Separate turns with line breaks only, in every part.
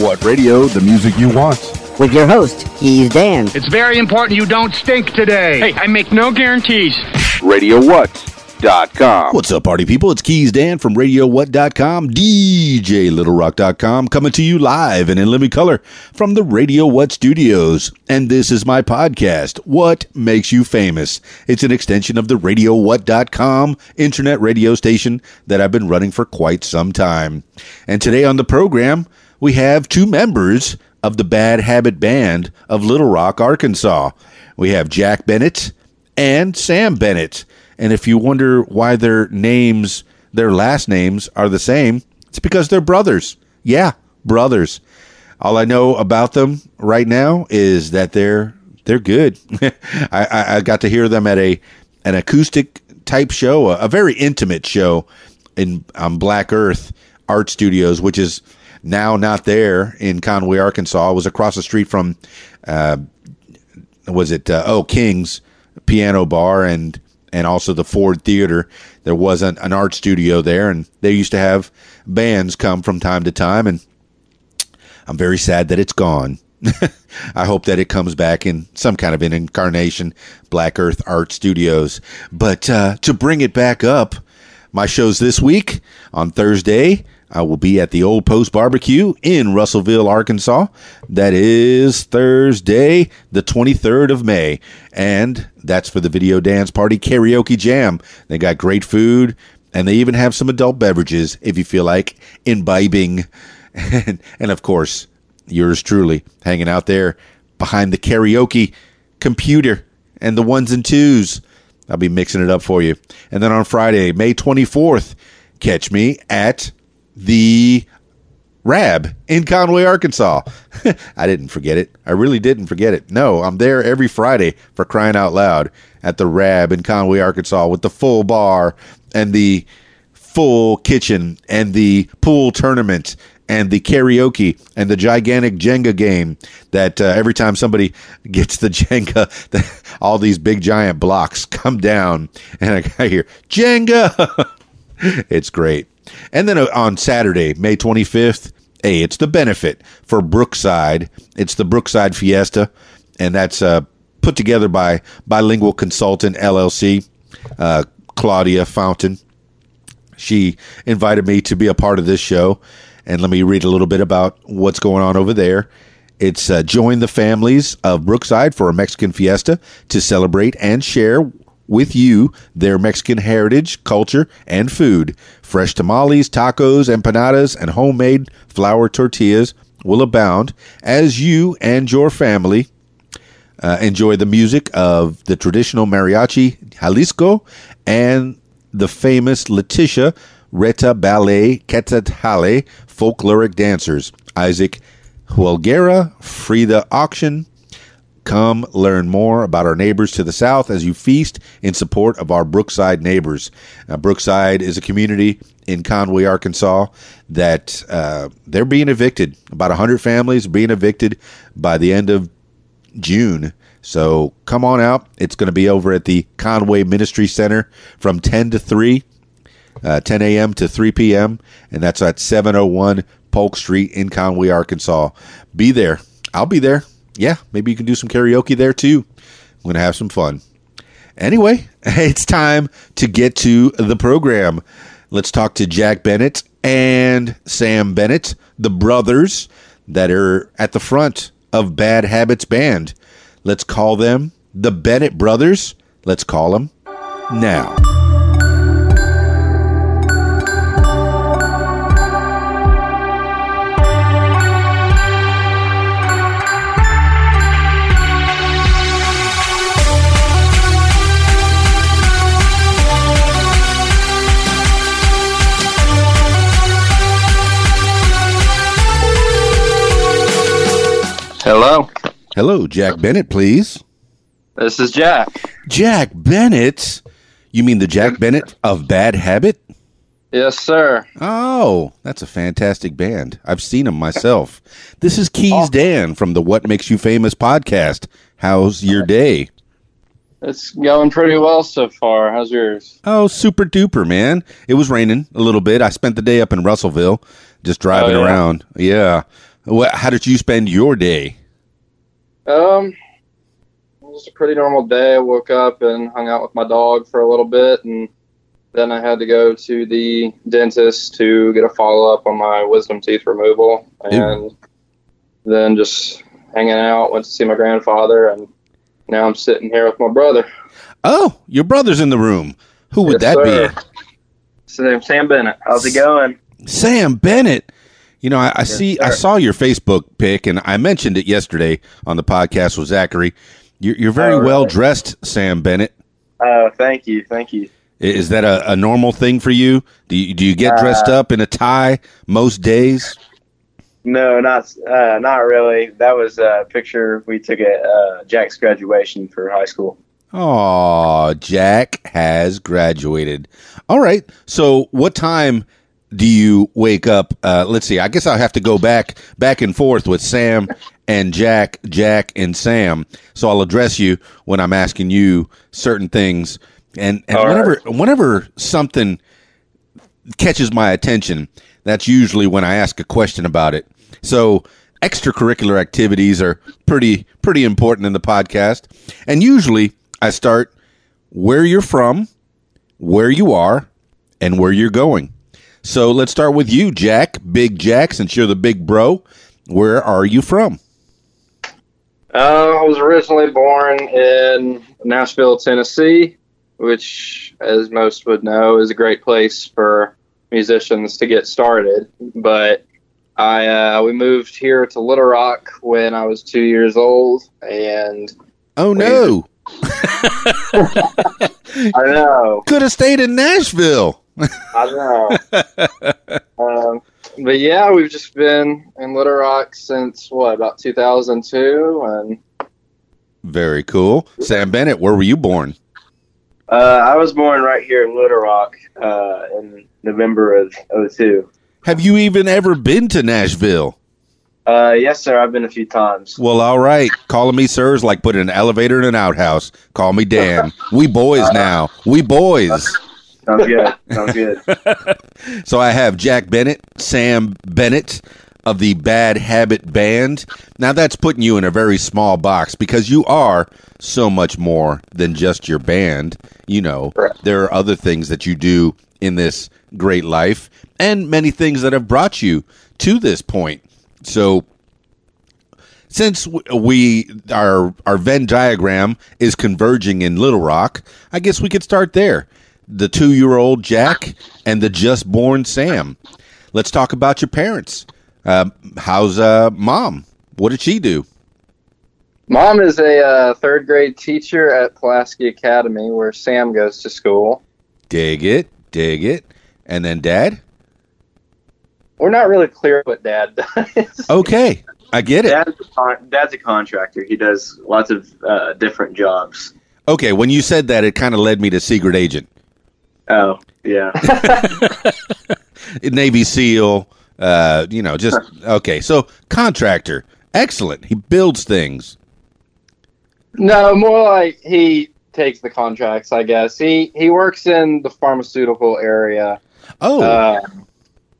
What Radio, the music you want.
With your host, Keys Dan.
It's very important you don't stink today.
Hey, I make no guarantees.
RadioWhat.com. What's up, party people? It's Keys Dan from RadioWhat.com, DJLittleRock.com, coming to you live and in living color from the Radio What studios. And this is my podcast, What Makes You Famous. It's an extension of the RadioWhat.com internet radio station that I've been running for quite some time. And today on the program, we have two members of the Bad Habit Band of Little Rock, Arkansas. We have Jack Bennett and Sam Bennett. And if you wonder why their names, their last names are the same, it's because they're brothers. Yeah, brothers. All I know about them right now is that they're they're good. I, I, I, got to hear them at a an acoustic type show, a, a very intimate show in on Black Earth Art Studios, which is now not there in Conway, Arkansas. It was across the street from, uh, was it, uh, oh, King's Piano Bar and, and also the Ford Theater. There was an, an art studio there, and they used to have bands come from time to time. And I'm very sad that it's gone. I hope that it comes back in some kind of an incarnation, Black Earth Art Studios. But uh, to bring it back up, my shows this week on Thursday, I will be at the Old Post Barbecue in Russellville, Arkansas. That is Thursday, the 23rd of May. And that's for the Video Dance Party Karaoke Jam. They got great food and they even have some adult beverages if you feel like imbibing. And, and of course, yours truly hanging out there behind the karaoke computer and the ones and twos. I'll be mixing it up for you. And then on Friday, May 24th, catch me at the Rab in Conway, Arkansas. I didn't forget it. I really didn't forget it. No, I'm there every Friday for crying out loud at the Rab in Conway, Arkansas with the full bar and the full kitchen and the pool tournament and the karaoke and the gigantic Jenga game that uh, every time somebody gets the Jenga, all these big giant blocks come down and I hear Jenga. it's great. And then uh, on Saturday, May 25th, hey, it's the benefit for Brookside. It's the Brookside Fiesta, and that's uh, put together by Bilingual Consultant LLC, uh, Claudia Fountain. She invited me to be a part of this show, and let me read a little bit about what's going on over there. It's uh, join the families of Brookside for a Mexican fiesta to celebrate and share with you their Mexican heritage, culture, and food. Fresh tamales, tacos, empanadas, and homemade flour tortillas will abound as you and your family uh, enjoy the music of the traditional mariachi Jalisco and the famous Leticia Reta Ballet Quetzaltale folkloric dancers Isaac Huelguera, Frida Auction, Come learn more about our neighbors to the south as you feast in support of our Brookside neighbors. Uh, Brookside is a community in Conway, Arkansas, that uh, they're being evicted. About 100 families being evicted by the end of June. So come on out. It's going to be over at the Conway Ministry Center from 10 to 3, uh, 10 a.m. to 3 p.m., and that's at 701 Polk Street in Conway, Arkansas. Be there. I'll be there yeah, maybe you can do some karaoke there too. I'm going to have some fun. Anyway, it's time to get to the program. Let's talk to Jack Bennett and Sam Bennett, the brothers that are at the front of Bad Habits Band. Let's call them the Bennett brothers. Let's call them now.
Hello.
Hello, Jack Bennett, please.
This is Jack.
Jack Bennett? You mean the Jack Bennett of Bad Habit?
Yes, sir.
Oh, that's a fantastic band. I've seen them myself. This is Keys oh. Dan from the What Makes You Famous podcast. How's your day?
It's going pretty well so far. How's yours?
Oh, super duper, man. It was raining a little bit. I spent the day up in Russellville just oh, driving oh, yeah? around. Yeah. What, how did you spend your day?
Um, it was a pretty normal day. I woke up and hung out with my dog for a little bit, and then I had to go to the dentist to get a follow up on my wisdom teeth removal, and then just hanging out. Went to see my grandfather, and now I'm sitting here with my brother.
Oh, your brother's in the room. Who would
Yes,
that
sir.
be?
His name's Sam Bennett. How's it going?
Sam Bennett. You know, I, I see. I saw your Facebook pic, and I mentioned it yesterday on the podcast with Zachary. You're, you're very
right.
well dressed, Sam Bennett.
Oh, thank you, thank you.
Is that a, a normal thing for you? Do you, do you get dressed
Uh,
up in a tie most days?
No, not uh, not really. That was a picture we took at uh, Jack's graduation for high school.
Oh, Jack has graduated. All right. So, what time do you wake up? Uh, let's see. I guess I'll have to go back back and forth with Sam and Jack, Jack and Sam. So I'll address you when I'm asking you certain things. And and
All right.
whenever whenever something catches my attention, that's usually when I ask a question about it. So extracurricular activities are pretty pretty important in the podcast. And usually I start where you're from, where you are, and where you're going. So let's start with you, Jack, Big Jack, since you're the big bro. Where are you from?
Uh, I was originally born in Nashville, Tennessee, which, as most would know, is a great place for musicians to get started. But I uh, we moved here to Little Rock when I was two years old, and
Oh no.
I know,
Could have stayed in Nashville.
I don't know. um, but yeah, we've just been in Little Rock since what about 2002, and
Very cool. Sam Bennett, where were you born?
Uh, I was born right here in Little Rock uh, in November of '02.
Have you even ever been to Nashville?
Uh, yes, sir. I've been a few times.
Well, all right. Calling me sir is like putting an elevator in an outhouse. Call me Dan. We boys now. We boys.
Sounds good. Sounds good.
So I have Jack Bennett, Sam Bennett of the Bad Habit Band. Now that's putting you in a very small box because you are so much more than just your band. You know,
Correct.
there are other things that you do in this great life and many things that have brought you to this point. So since we our our Venn diagram is converging in Little Rock, I guess we could start there. The two year old Jack and the just born Sam. Let's talk about your parents. Uh, how's uh, mom? What did she do?
Mom is a uh, third grade teacher at Pulaski Academy, where Sam goes to school.
Dig it, dig it. And then dad?
We're not really clear what Dad does.
Okay, I get it.
Dad's a, con- Dad's a contractor. He does lots of uh, different jobs.
Okay, when you said that, it kind of led me to Secret Agent,
Oh, yeah.
Navy SEAL. Uh, you know, just okay. So contractor, excellent. He builds things.
no, more like he takes the contracts. I guess he he works in the pharmaceutical area,
Oh,
uh,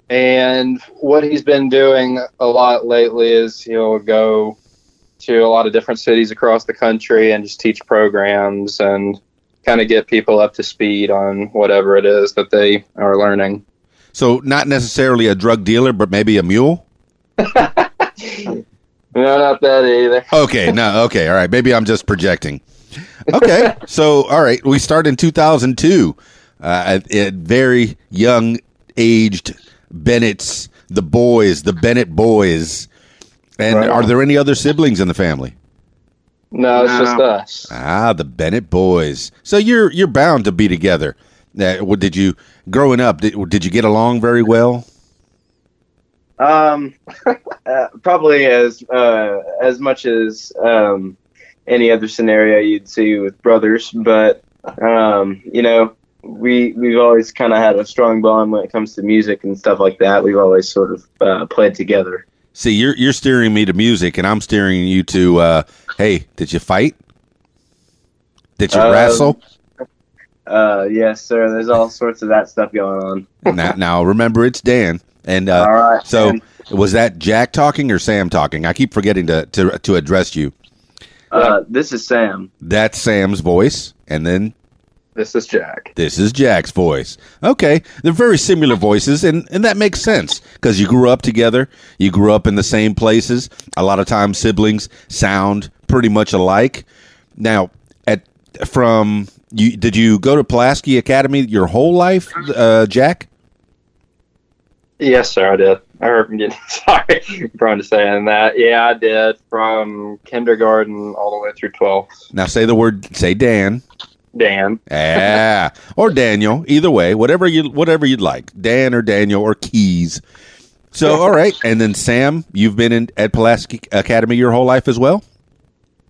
and what he's been doing a lot lately is he'll go to a lot of different cities across the country and just teach programs and kind of get people up to speed on whatever it is that they are learning.
so not necessarily a drug dealer, but maybe a mule.
No, not that either.
Okay, no, okay, all right. Maybe I'm just projecting. Okay, so all right, we start in 2002. Uh, at, at very young aged Bennett's, the boys, the Bennett boys. And
Right.
are there any other siblings in the family?
No, it's
No.
just us.
Ah, the Bennett boys. So you're you're bound to be together. Uh, what did you growing up? Did, did you get along very well?
Um, uh, probably as uh, as much as um, any other scenario you'd see with brothers, but um, you know, we we've always kind of had a strong bond when it comes to music and stuff like that. We've always sort of uh, played together.
See, you're you're steering me to music, and I'm steering you to. Uh, hey, did you fight? Did you
Um,
wrestle?
Uh, yes, sir. There's all sorts of that stuff going on.
now, now remember, it's Dan. And uh,
All right.
so
And,
was that Jack talking or Sam talking? I keep forgetting to to, to address you.
uh, this is Sam.
That's Sam's voice, and then
This is Jack.
this is Jack's voice. Okay, they're very similar voices, and and that makes sense because you grew up together. You grew up in the same places. A lot of times, siblings sound pretty much alike. Now, at from you, did you go to Pulaski Academy your whole life, uh, Jack?
Yes, sir, I did. Or, sorry, prone to saying that. Yeah, I did from kindergarten all the way through 12th.
Now, say the word. Say Dan.
Dan.
Ah, or Daniel. Either way, whatever you whatever you'd like, Dan or Daniel or Keys. So, all right, and then Sam, you've been in at Pulaski Academy your whole life as well.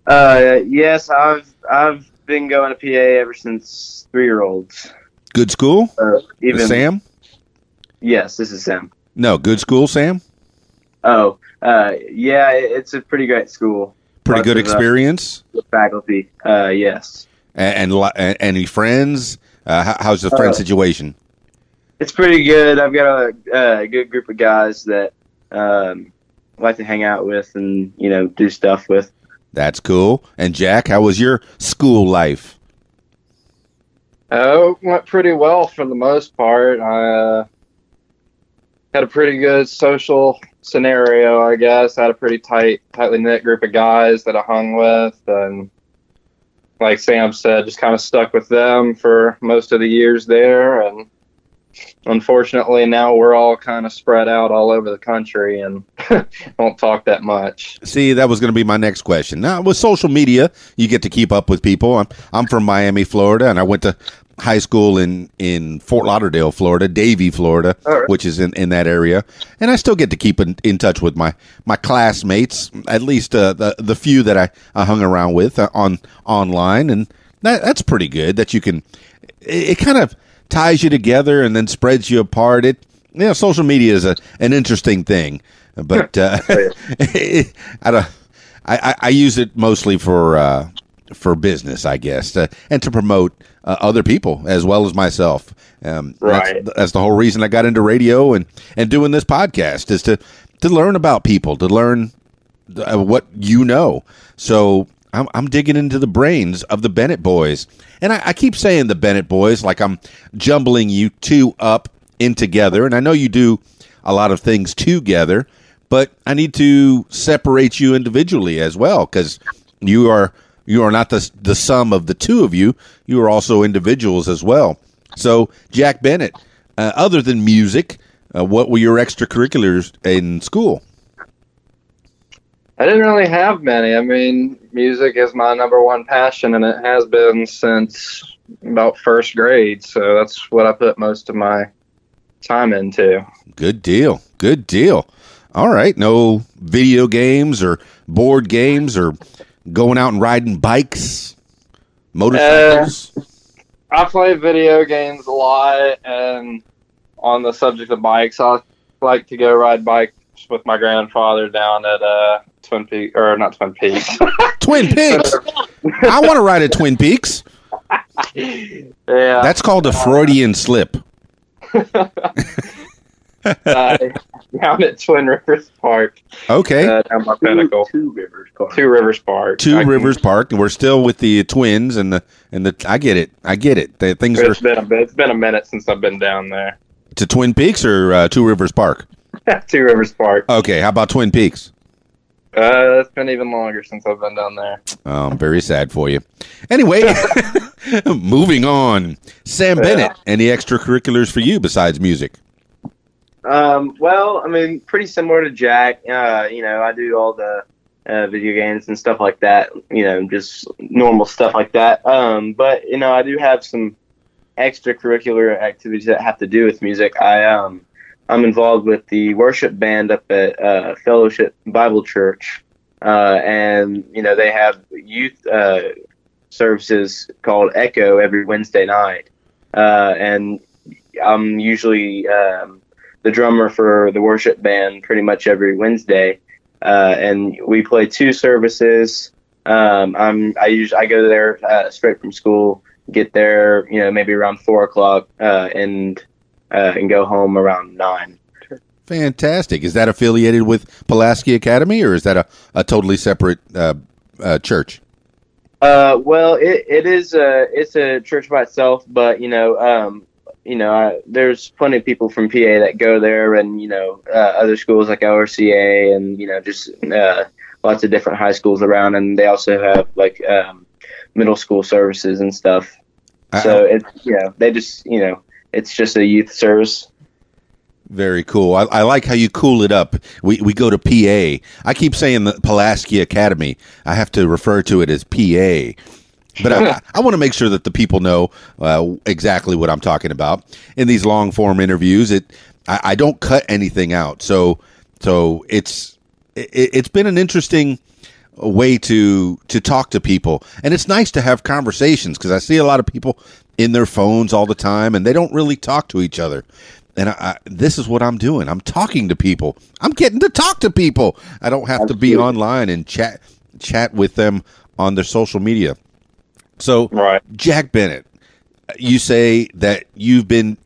Uh, yes, I've I've been going to PA ever since three year olds.
Good school,
Uh, even
Sam.
Yes, this is Sam.
No, good school, Sam.
Oh, uh, yeah, it's a pretty great school.
Pretty
Lots
good
of, uh,
experience.
with faculty. Uh, yes,
and, and, and any friends? Uh, how, how's the friend
Uh,
situation?
it's pretty good. I've got a, a good group of guys that um, like to hang out with and you know do stuff with.
That's cool. And Jack, how was your school life?
Oh, went pretty well for the most part. I uh, had a pretty good social scenario, I guess. I had a pretty tight, tightly knit group of guys that I hung with, and like Sam said, just kind of stuck with them for most of the years there. And unfortunately, now we're all kind of spread out all over the country and don't talk that much.
See, that was going to be my next question. Now, with social media, you get to keep up with people. I'm I'm from Miami, Florida, and I went to high school in in Fort Lauderdale, Florida, Davie, Florida,
right.
which is in, in that area, and I still get to keep in, in touch with my my classmates, at least uh, the the few that I, I hung around with uh, on online, and that that's pretty good. That you can, it, it kind of ties you together and then spreads you apart. It you know, social media is a an interesting thing, but uh, I don't. I, I, I use it mostly for uh, for business, I guess, uh, and to promote uh, other people as well as myself. Um,
Right.
That's, that's the whole reason I got into radio and, and doing this podcast is to to learn about people, to learn uh, what you know. So I'm, I'm digging into the brains of the Bennett boys, and I, I keep saying the Bennett boys like I'm jumbling you two up in together, and I know you do a lot of things together, but I need to separate you individually as well because you are you are not the the sum of the two of you. You are also individuals as well. So Jack Bennett, uh, other than music, uh, what were your extracurriculars in school?
I didn't really have many. I mean, music is my number one passion, and it has been since about first grade. So that's what I put most of my time into.
Good deal. Good deal. All right. No video games or board games or going out and riding bikes, motorcycles.
I play video games a lot, and on the subject of bikes, I like to go ride bikes with my grandfather down at uh, Twin Peaks, or not Twin Peaks.
Twin Peaks. I want to ride at Twin Peaks.
yeah,
That's called a Freudian slip.
uh, down at Twin Rivers Park,
Okay.
uh, down by Pinnacle.
Two Rivers Park.
Two Rivers Park.
Two
I can-
Rivers Park, and we're still with the twins and the and the. I get it. I get it. The things are
It's been a bit. It's been a minute since I've been down there.
to Twin Peaks or uh, Two Rivers Park.
Two Rivers Park.
Okay. How about Twin Peaks?
Uh, it's been even longer since I've been down there.
Oh, I'm very sad for you. Anyway, moving on. Sam
Yeah.
Bennett. Any extracurriculars for you besides music?
Um, well, I mean, pretty similar to Jack. Uh, you know, I do all the uh, video games and stuff like that. You know, just normal stuff like that. Um, but you know, I do have some extracurricular activities that have to do with music. I um, I'm involved with the worship band up at uh, Fellowship Bible Church, uh, and you know they have youth uh, services called Echo every Wednesday night, uh, and I'm usually um, the drummer for the worship band pretty much every Wednesday, uh, and we play two services. Um, I'm I usually I go there uh, straight from school, get there you know maybe around four o'clock, uh, and uh, and go home around nine.
Fantastic. Is that affiliated with Pulaski Academy, or is that a, a totally separate uh, uh, church?
Uh, well, it, it is a it's a church by itself, but you know, um, you know, I, there's plenty of people from PA that go there, and you know, uh, other schools like LRCA, and you know, just uh, lots of different high schools around, and they also have like um, middle school services and stuff. So it's you know, they just you know, it's just a youth service.
Very cool. I, I like how you cool it up. We we go to PA. I keep saying the Pulaski Academy. I have to refer to it as PA. But I, I want to make sure that the people know uh, exactly what I'm talking about in these long form interviews. It I, I don't cut anything out, so so it's it, it's been an interesting way to to talk to people, and it's nice to have conversations because I see a lot of people in their phones all the time, and they don't really talk to each other. And I, I, this is what I'm doing. I'm talking to people. I'm getting to talk to people. I don't have to be online and chat chat with them on their social media. So,
Right.
Jack Bennett, you say that you've been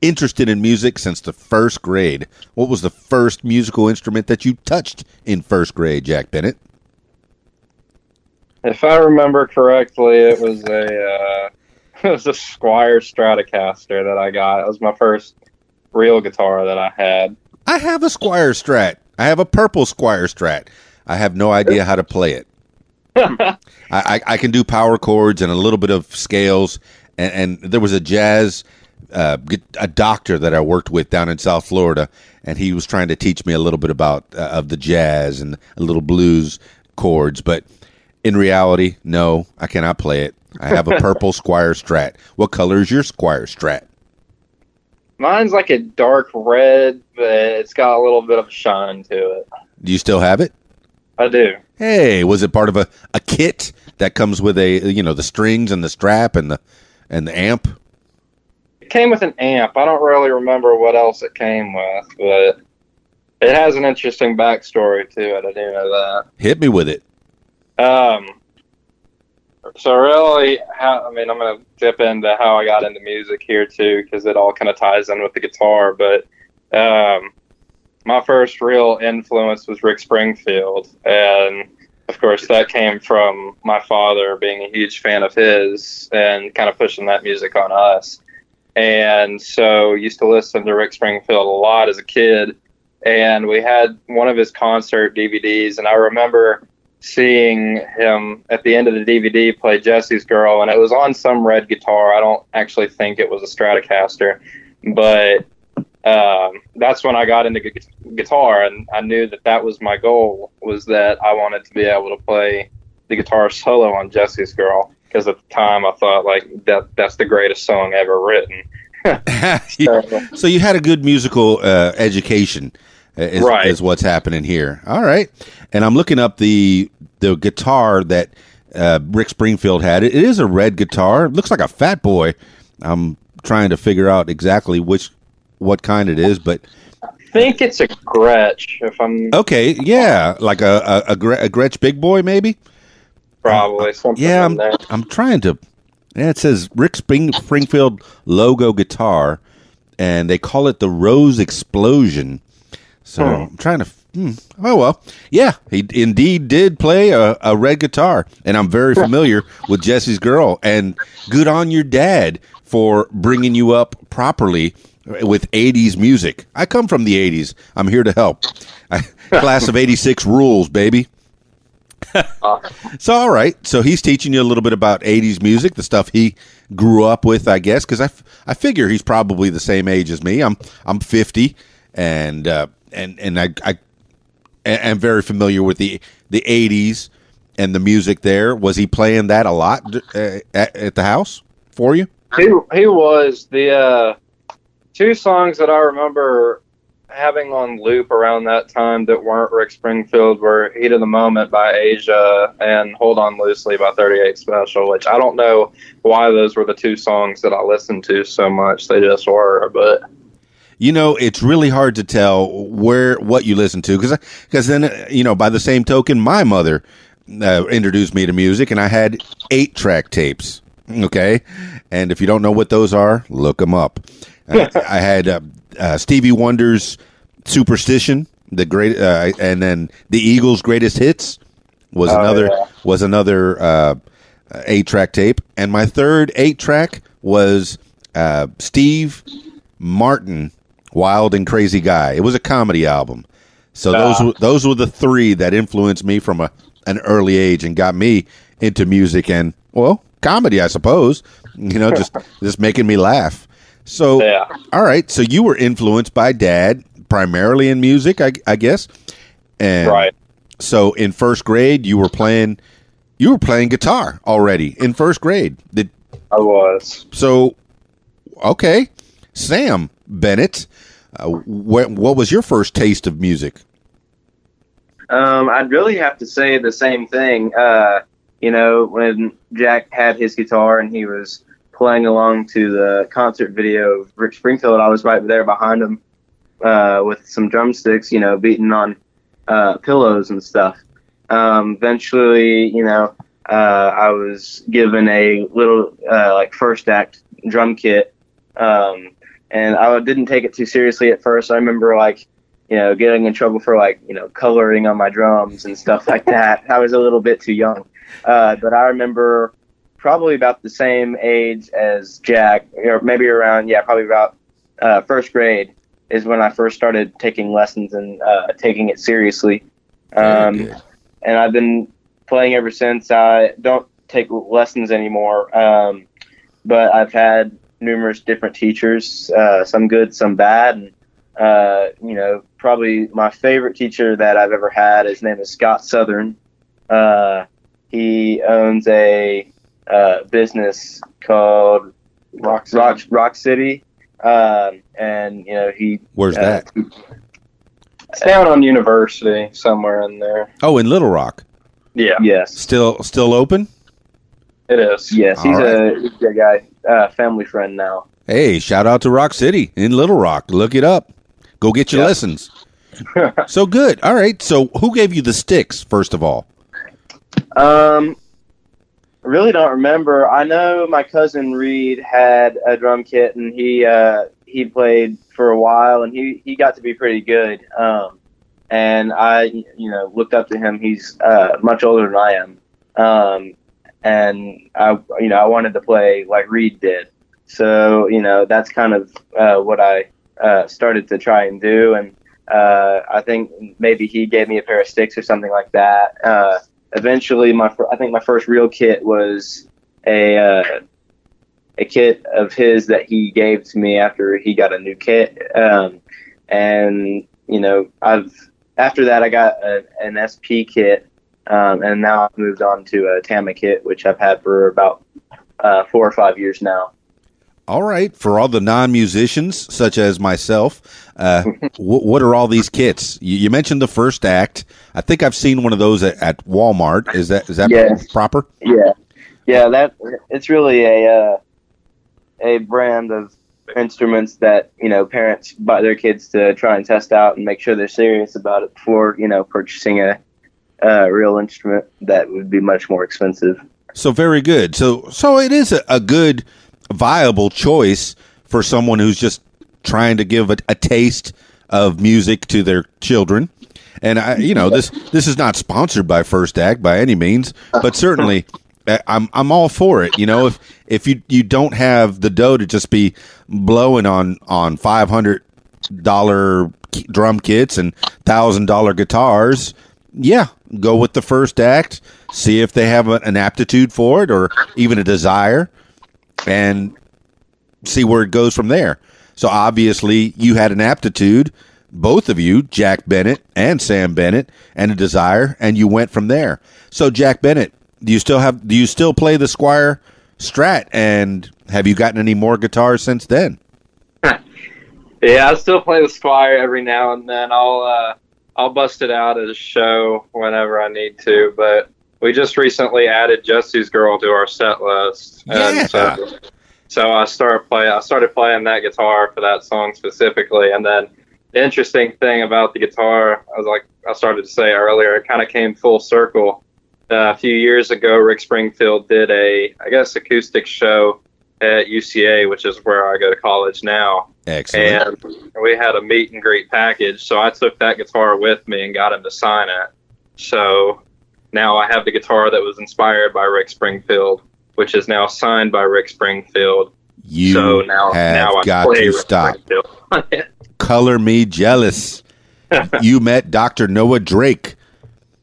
interested in music since the first grade. What was the first musical instrument that you touched in first grade, Jack Bennett?
If I remember correctly, it was a uh, it was a Squier Stratocaster that I got. It was my first real guitar that I had.
I have a Squier Strat. I have a purple Squier Strat. I have no idea how to play it. I, I, I can do power chords and a little bit of scales. And, and there was a jazz, uh, a doctor that I worked with down in South Florida, and he was trying to teach me a little bit about uh, of the jazz and a little blues chords. But in reality, no, I cannot play it. I have a purple Squier Strat. What color is your Squier Strat?
Mine's like a dark red, but it's got a little bit of shine to it.
Do you still have it?
I do.
Hey, was it part of a, a kit that comes with a you know the strings and the strap and the and the amp?
It came with an amp. I don't really remember what else it came with, but it has an interesting backstory to it. I do know that.
Hit me with it.
Um, so really, how, I mean, I'm gonna dip into how I got into music here too, because it all kind of ties in with the guitar. But um, my first real influence was Rick Springfield, and of course that came from my father being a huge fan of his and kind of pushing that music on us. And so used to listen to Rick Springfield a lot as a kid, and we had one of his concert DVDs, and I remember seeing him at the end of the DVD play Jessie's Girl, and it was on some red guitar. I don't actually think it was a Stratocaster, but um, that's when I got into gu- guitar, and I knew that that was my goal was that I wanted to be able to play the guitar solo on Jessie's Girl because at the time I thought like that that's the greatest song ever written. So,
so you had a good musical uh, education, uh, is,
Right.
is what's happening here. All right, and I'm looking up the the guitar that uh, Rick Springfield had. It, it is a red guitar. It looks like a Fat Boy. I'm trying to figure out exactly which what kind it is, but
I think it's a Gretsch. If I'm
okay, yeah, like a a, a, Gretsch Big Boy maybe.
probably something
Yeah, I'm,
there.
I'm trying to. Yeah, it says Rick Spring, Springfield logo guitar, and they call it the Rose Explosion. So
Hmm.
I'm trying to. Hmm, oh well, yeah, he indeed did play a, a red guitar, and I'm very familiar with Jessie's Girl. And good on your dad for bringing you up properly with 80s music. I come from the 80s. I'm here to help. Class of 86 rules, baby. So all right, so he's teaching you a little bit about '80s music, the stuff he grew up with, I guess, because I, f- I figure he's probably the same age as me. I'm I'm 50, and uh, and and I I am very familiar with the the '80s and the music there. Was he playing that a lot uh, at, at the house for you?
He he was the uh, two songs that I remember having on loop around that time that weren't Rick Springfield were "Heat of the Moment" by Asia and "Hold On Loosely" by 38 Special. Which I don't know why those were the two songs that I listened to so much. They just were, but
You know, it's really hard to tell where what you listen to because because then you know by the same token, my mother uh, introduced me to music, and I had eight track tapes. Okay, and if you don't know what those are, look them up. I had uh, uh, Stevie Wonder's Superstition, the great, uh, and then the Eagles' greatest hits was
Oh,
another
yeah.
was another uh, eight track tape, and my third eight track was uh, Steve Martin, Wild and Crazy Guy. It was a comedy album, so those
Ah.
were, those were the three that influenced me from a an early age and got me into music and well comedy, I suppose. You know, just just making me laugh. So
Yeah.
all right, so you were influenced by dad primarily in music, I, I guess. And
Right.
So in first grade, you were playing, you were playing guitar already in first grade. Did
I was.
so? Okay, Sam Bennett, uh, what what was your first taste of music?
Um, I'd really have to say the same thing. Uh, you know, when Jack had his guitar and he was playing along to the concert video of Rick Springfield, I was right there behind him uh, with some drumsticks, you know, beating on uh, pillows and stuff. Um, eventually, you know, uh, I was given a little uh, like first act drum kit, um, and I didn't take it too seriously at first. I remember like you know, getting in trouble for like, you know, coloring on my drums and stuff like that. I was a little bit too young. Uh, but I remember probably about the same age as Jack, or maybe around, yeah, probably about uh, first grade is when I first started taking lessons and uh, taking it seriously. Um, and I've been playing ever since. I don't take lessons anymore, um, but I've had numerous different teachers, uh, some good, some bad. And, uh, you know, probably my favorite teacher that I've ever had, his name is Scott Southern. Uh, he owns a uh, business called
Rock City.
Rock, Rock City. Um, and, you know, he.
Where's
uh,
that?
It's down on University somewhere in there.
Oh, in Little Rock.
Yeah,
Yes.
Still still open?
it is.
Yes, he's
All
a, he's a guy, uh, family friend now.
Hey, shout out to Rock City in Little Rock. Look it up. Go get your
Yeah.
lessons. so good. All right. So who gave you the sticks first of all?
Um, I really don't remember. I know my cousin Reed had a drum kit, and he uh, he played for a while, and he, he got to be pretty good. Um, and I, you know, looked up to him. He's uh, much older than I am. Um, and I, you know, I wanted to play like Reed did. So, you know, that's kind of uh, what I uh, started to try and do. And uh, I think maybe he gave me a pair of sticks or something like that. Eventually, my I think my first real kit was a uh, a kit of his that he gave to me after he got a new kit. Um, and you know, I've after that I got a, an SP kit, um, and now I've moved on to a Tama kit, which I've had for about uh, four or five years now.
All right, for all the non-musicians such as myself, uh, wh- what are all these kits? You, you mentioned the first act. I think I've seen one of those at, at Walmart. Is that is that
Yes.
proper?
Yeah, yeah. That it's really a uh, a brand of instruments that you know parents buy their kids to try and test out and make sure they're serious about it before you know purchasing a, a real instrument that would be much more expensive.
So very good. So so it is a, a good, viable choice for someone who's just trying to give a, a taste of music to their children. And I, you know, this this is not sponsored by First Act by any means, but certainly uh, I'm I'm all for it. You know, if if you you don't have the dough to just be blowing on on five hundred dollar drum kits and thousand dollar guitars, yeah, go with the first act. See if they have a, an aptitude for it or even a desire, and see where it goes from there. So obviously, you had an aptitude, both of you, Jack Bennett and Sam Bennett, and a desire, and you went from there. So Jack Bennett, do you still have? Do you still play the Squier Strat? And have you gotten any more guitars since then?
Yeah, I still play the Squier every now and then. I'll uh, I'll bust it out at a show whenever I need to. But we just recently added Jessie's Girl to our set list,
Yeah.
so so I started play. I started playing that guitar for that song specifically, and then the interesting thing about the guitar, I was like I started to say earlier, it kind of came full circle. Uh, a few years ago, Rick Springfield did a, I guess, acoustic show at UCA, which is where I go to college now.
Excellent.
And we had a meet and greet package. So I took that guitar with me and got him to sign it. So now I have the guitar that was inspired by Rick Springfield, which is now signed by Rick Springfield.
you
so now,
have
now I
got
play
to
Rick
stop.
Springfield.
Color me jealous. you met Dr. Noah Drake.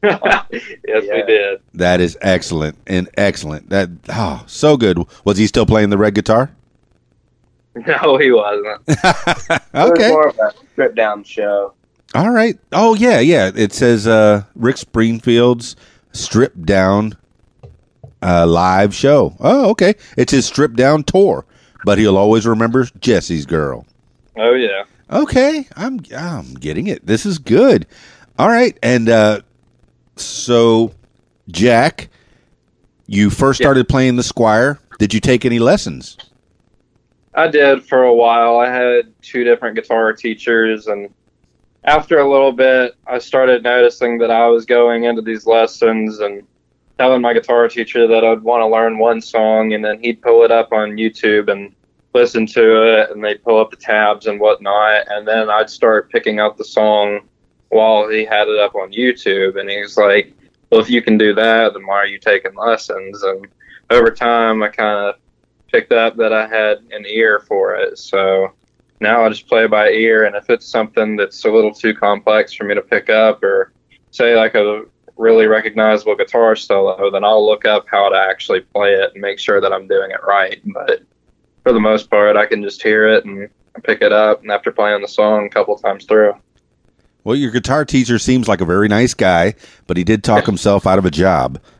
yes, we did.
That is excellent and excellent. That oh, so good. Was he still playing the red guitar?
No, he wasn't.
It was
okay.
more of a strip down show.
All right. Oh yeah, yeah. It says uh, Rick Springfield's stripped down uh, live show. Oh, okay. It's his stripped down tour, but he'll always remember Jessie's girl.
Oh yeah.
Okay, I'm I'm getting it. This is good. All right, and uh, so Jack, you first
Yeah.
started playing the Squier. Did you take any lessons?
I did for a while. I had two different guitar teachers, and after a little bit, I started noticing that I was going into these lessons and telling my guitar teacher that I'd want to learn one song, and then he'd pull it up on YouTube and listen to it, and they'd pull up the tabs and whatnot, and then I'd start picking out the song while he had it up on YouTube, and he was like, "Well, if you can do that, then why are you taking lessons?" And over time, I kind of picked up that I had an ear for it. So now I just play by ear, and if it's something that's a little too complex for me to pick up, or say like a really recognizable guitar solo, then I'll look up how to actually play it and make sure that I'm doing it right. But for the most part, I can just hear it and pick it up, and after playing the song a couple times through.
Well, your guitar teacher seems like a very nice guy, but he did talk himself out of a job.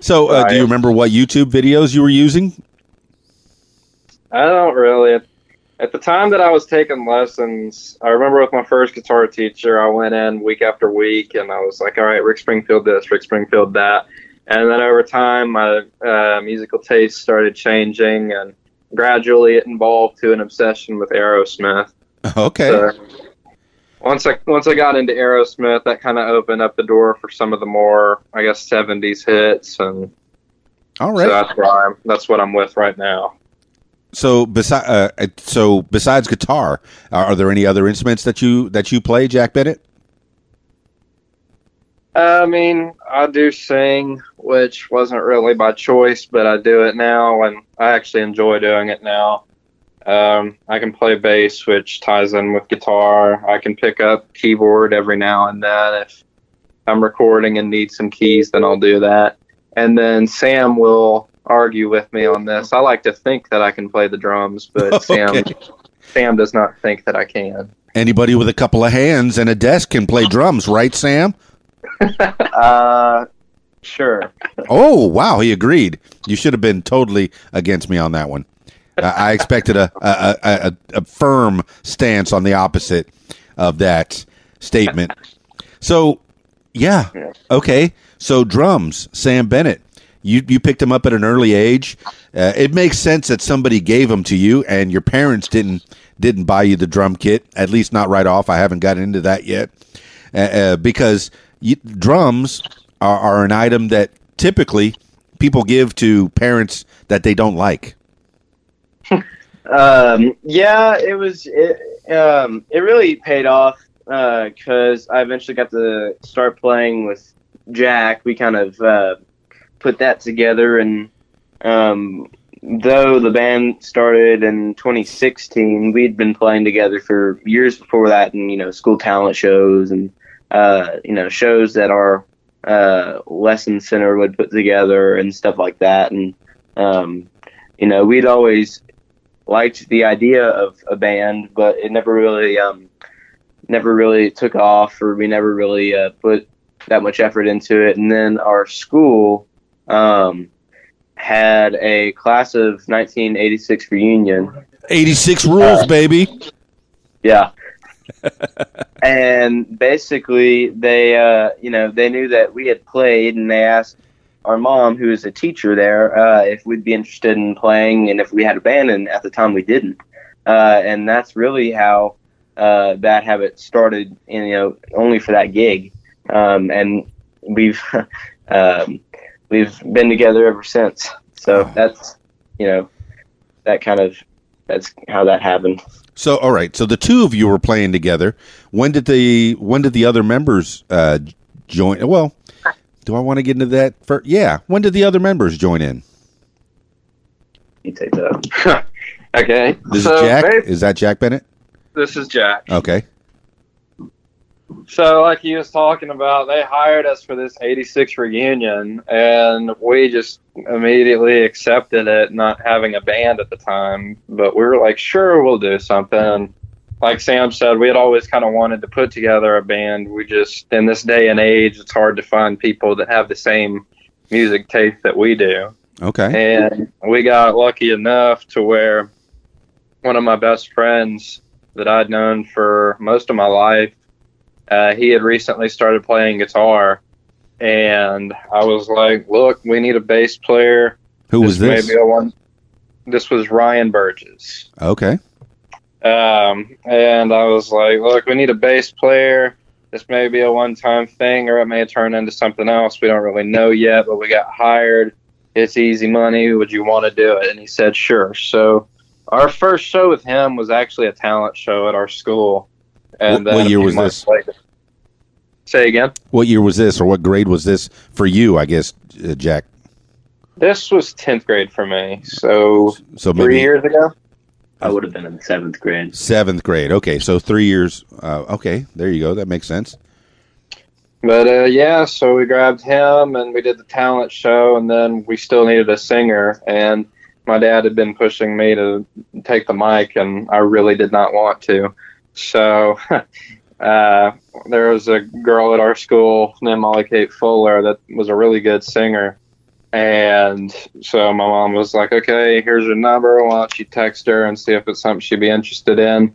So, uh, do you remember what YouTube videos you were using?
I don't really. At the time that I was taking lessons, I remember with my first guitar teacher, I went in week after week and I was like, all right, Rick Springfield this, Rick Springfield that. And then over time, my uh, musical taste started changing and gradually it evolved to an obsession with Aerosmith.
Okay.
So once I once I got into Aerosmith, that kind of opened up the door for some of the more, I guess, '70s hits, and
all right.
so that's where I'm. That's what I'm with right now.
So, besi- uh, so besides guitar, are, are there any other instruments that you that you play, Jack Bennett?
I mean, I do sing, which wasn't really by choice, but I do it now, and I actually enjoy doing it now. Um, I can play bass, which ties in with guitar. I can pick up keyboard every now and then. If I'm recording and need some keys, then I'll do that. And then Sam will argue with me on this. I like to think that I can play the drums, but Sam
Okay.
Sam does not think that I can.
Anybody with a couple of hands and a desk can play drums, right, Sam?
Uh, sure.
Oh, wow, he agreed. You should have been totally against me on that one. Uh, I expected a, a, a a firm stance on the opposite of that statement. So, yeah, okay. So drums, Sam Bennett. You you picked him up at an early age. Uh, it makes sense that somebody gave them to you, and your parents didn't didn't buy you the drum kit. At least not right off. I haven't gotten into that yet, uh, uh, because you, drums are, are an item that typically people give to parents that they don't like.
Um, yeah, it was. It, um, it really paid off because I eventually got to start playing with Jack. We kind of uh, put that together, and um, though the band started in 2016, we'd been playing together for years before that, and you know, school talent shows and uh, you know, shows that our uh, lesson center would put together and stuff like that, and um, you know, we'd always liked the idea of a band, but it never really um, never really took off, or we never really uh, put that much effort into it. And then our school um, had a class of 1986 reunion.
Eighty six rules, baby.
Yeah. and basically, they, uh, you know, they knew that we had played, and they asked our mom, who is a teacher there, uh, if we'd be interested in playing, and if we had a band. And at the time, we didn't. Uh, and that's really how uh, Bad Habit started. You know, only for that gig, um, and we've um, we've been together ever since. So that's you know that kind of that's how that happened.
So, all right. So the two of you were playing together. When did the when did the other members uh, join? Well, do I want to get into that? For yeah, when did the other members join in?
You take that.
okay.
This
so
is Jack.
ba-
Is that Jack Bennett?
this is Jack.
Okay.
So, like he was talking about, they hired us for this 86 reunion, and we just immediately accepted it, not having a band at the time. But we were like, sure, we'll do something. Like Sam said, we had always kind of wanted to put together a band. We just, in this day and age, it's hard to find people that have the same music taste that we do.
Okay.
And we got lucky enough to where one of my best friends that I'd known for most of my life, uh, he had recently started playing guitar. And I was like, look, we need a bass player.
Who was this?
be a one. This was Ryan Burgess.
Okay.
Um, and I was like, look, we need a bass player. This may be a one time thing or it may turn into something else. We don't really know yet, but we got hired. It's easy money. Would you want to do it? And he said, sure. So our first show with him was actually a talent show at our school. And
What- what year was this?
later- Say again.
What year was this, or what grade was this for you? I guess, uh, Jack.
This was 10th grade for me. So
So
three
maybe
years ago.
I would have been in seventh grade.
seventh grade. Okay, so three years. Uh, okay, there you go. That makes sense.
But uh, yeah, so we grabbed him and we did the talent show, and then we still needed a singer. And my dad had been pushing me to take the mic, and I really did not want to. So uh, there was a girl at our school named Molly Kate Fuller that was a really good singer. And so my mom was like, okay, here's your number. Why don't you text her and see if it's something she'd be interested in?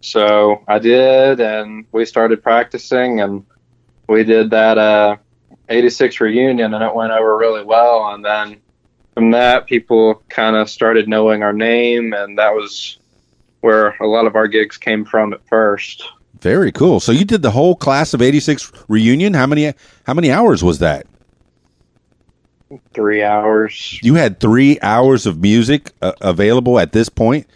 So I did, and we started practicing, and we did that uh, 86 reunion and it went over really well and then from that people kind of started knowing our name and that was where a lot of our gigs came from at first
Very cool. So you did the whole class of '86 reunion. How many? How many hours was that?
three hours
You had three hours of music uh, available at this point.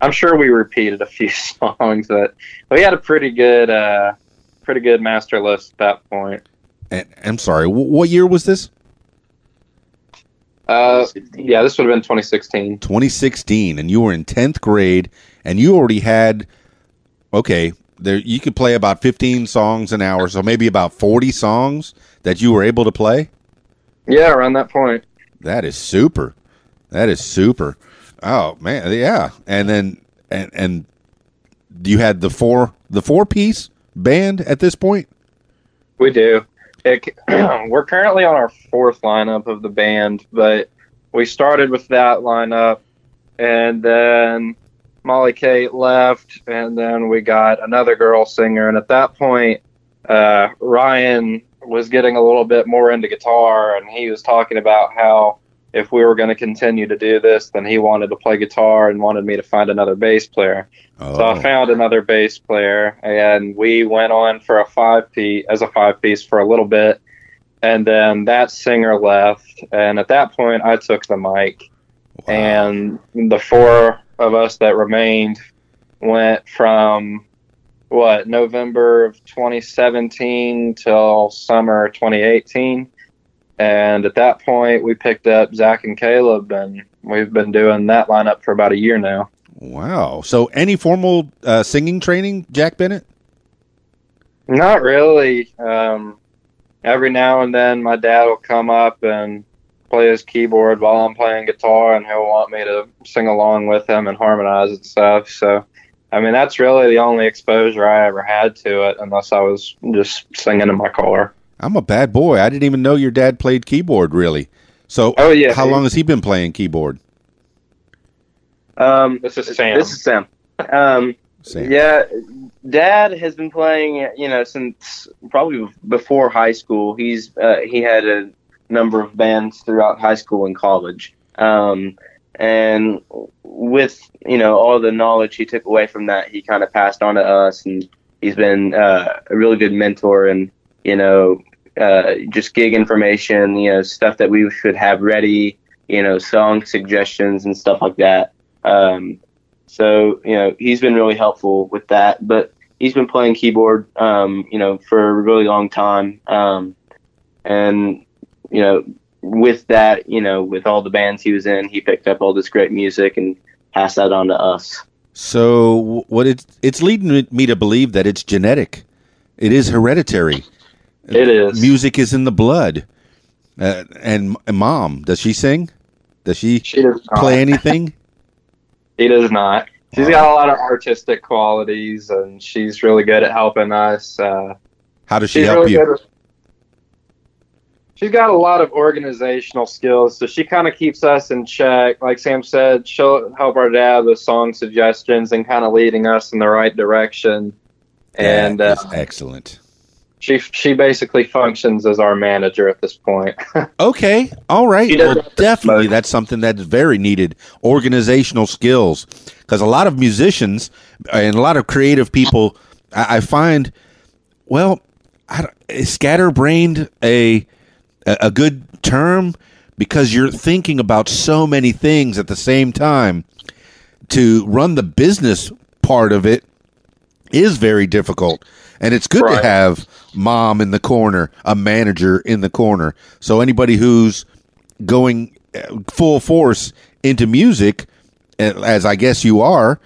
i'm sure we repeated a few songs but we had a pretty good uh, pretty good master list at that point.
And I'm sorry. wh- what year was this?
Uh, yeah this would have been 2016
2016, and you were in 10th grade, and you already had. Okay, there you could play about 15 songs an hour, so maybe about 40 songs that you were able to play.
yeah around that point
That is super. That is super. Oh man, yeah. And then and and you had the four the four piece band at this point.
We do. It, we're currently on our fourth lineup of the band, but we started with that lineup, and then Molly Kate left, and then we got another girl singer, and at that point, uh, Ryan was getting a little bit more into guitar, and he was talking about how if we were going to continue to do this, then he wanted to play guitar and wanted me to find another bass player. So I
Oh,
found another bass player, and we went on for a five piece as a five piece for a little bit, and then that singer left, and at that point I took the mic,
wow.
and the four of us that remained went from what November of 2017 till summer 2018, and at that point we picked up Zach and Kaleb, and we've been doing that lineup for about a year now.
wow. So any formal uh, singing training, Jack Bennett?
Not really. Um, every now and then, my dad will come up and play his keyboard while I'm playing guitar, and he'll want me to sing along with him and harmonize and stuff. So, I mean, that's really the only exposure I ever had to it, unless I was just singing in my car.
I'm a bad boy. I didn't even know your dad played keyboard really. So
Oh yeah.
how long has he been playing keyboard?
Um,
This is Sam.
This is Sam. Um,
Sam.
yeah, Dad has been playing, you know, since probably before high school. He's uh, he had a number of bands throughout high school and college. Um, and with you know all the knowledge he took away from that, he kind of passed on to us, and he's been uh, a really good mentor and you know uh, just gig information, you know stuff that we should have ready, you know song suggestions and stuff like that. Um, so you know he's been really helpful with that. But he's been playing keyboard, um, you know, for a really long time. Um, and you know, with that, you know, with all the bands he was in, he picked up all this great music and passed that on to us.
So what it's it's leading me to believe that it's genetic. It is hereditary.
It is.
Music is in the blood. Uh, and, and mom, does she sing? Does she,
She does
play anything?
He does not. She's got a lot of artistic qualities, and she's really good at helping us. Uh,
How does she help
really
you?
good. With, she's got a lot of organizational skills, so she kind of keeps us in check. Like Sam said, she'll help our dad with song suggestions and kind of leading us in the right direction. And
That
uh,
excellent.
She she basically functions as our manager at this point.
Okay, all right. Well, definitely, that's something that's very needed. Organizational skills, because a lot of musicians and a lot of creative people, I, I find, well, I is scatterbrained a a good term because you're thinking about so many things at the same time. To run the business part of it is very difficult. And it's good to have mom in the corner, a manager in the corner. So anybody who's going uh, full force into music, uh, as I guess you are,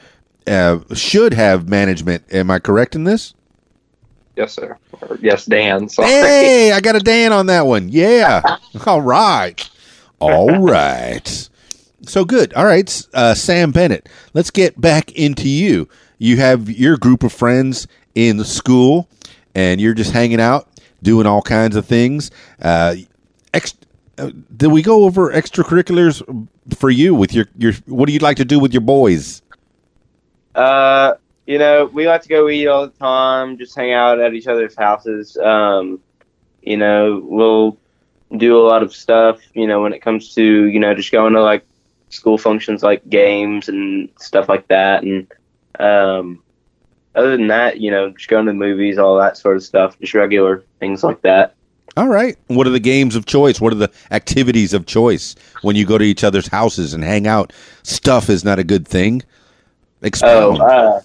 uh, should have management. Am I correct in this?
yes, sir. Or, yes, Dan. Sorry.
Hey, I got a Dan on that one. Yeah. All right. All right. So good. All right, uh, Sam Bennett. Let's get back into you. You have your group of friends in school, and you're just hanging out, doing all kinds of things. Uh, ex- uh, did we go over extracurriculars for you with your your? What do you like to do with your boys?
Uh, you know, we like to go eat all the time, just hang out at each other's houses. Um, you know, we'll do a lot of stuff, you know, when it comes to, you know, just going to like school functions like games and stuff like that. And um, other than that, you know, just going to the movies, all that sort of stuff, just regular things like that.
All right. What are the games of choice? What are the activities of choice when you go to each other's houses and hang out? Stuff is not a good thing.
Oh, uh,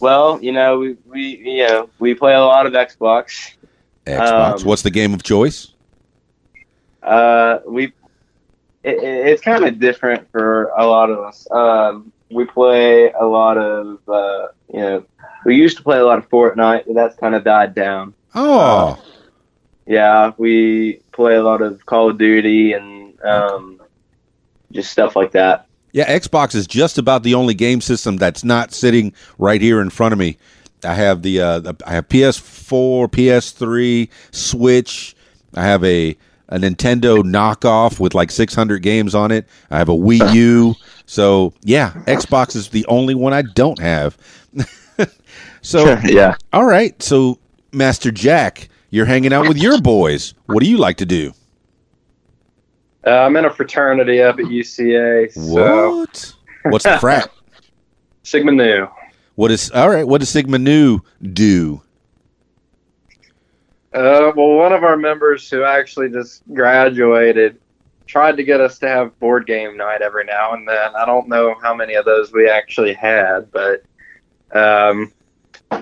well, you know, we, we, you know, we play a lot of Xbox.
Xbox.
um,
What's the game of choice?
Uh, we it, it- it's kind of different for a lot of us. Um, we play a lot of uh, you know we used to play a lot of Fortnite, but that's kind of died down.
Oh,
Yeah, we play a lot of Call of Duty and um, just stuff like that.
yeah. Xbox is just about the only game system that's not sitting right here in front of me. I have the, uh, the I have PS4, PS3, Switch. I have a a Nintendo knockoff with like 600 games on it. I have a Wii U. So yeah, Xbox is the only one I don't have. so
yeah.
All right. So, Master Jack, you're hanging out with your boys. What do you like to do?
Uh, I'm in a fraternity up at UCA. So
What? What's the frat?
Sigma Nu.
What is all right? What does Sigma Nu do?
Uh, well, one of our members who actually just graduated tried to get us to have board game night every now and then. I don't know how many of those we actually had, but um,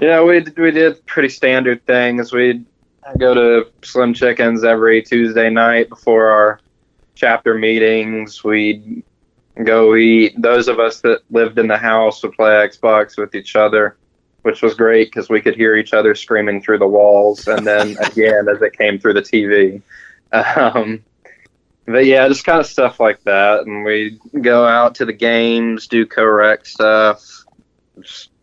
you know, we we did pretty standard things. We'd go to Slim Chickens every Tuesday night before our chapter meetings. We'd go eat. Those of us that lived in the house would play Xbox with each other which was great because we could hear each other screaming through the walls, and then again as it came through the TV. Um, but yeah, just kind of stuff like that, and we'd go out to the games, do co-rec stuff,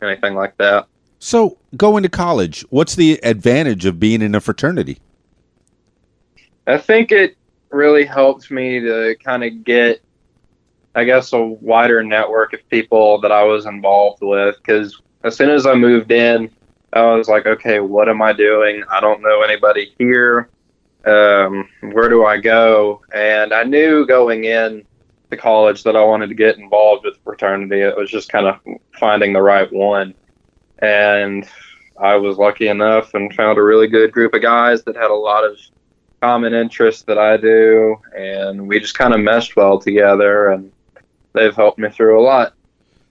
anything like that.
So, going to college, what's the advantage of being in a fraternity?
I think it really helped me to kind of get, I guess, a wider network of people that I was involved with. Because as soon as I moved in, I was like, okay, what am I doing? I don't know anybody here. Um, where do I go? And I knew going in to college that I wanted to get involved with fraternity. It was just kind of finding the right one. And I was lucky enough and found a really good group of guys that had a lot of common interests that I do, and we just kind of meshed well together, and they've helped me through a lot.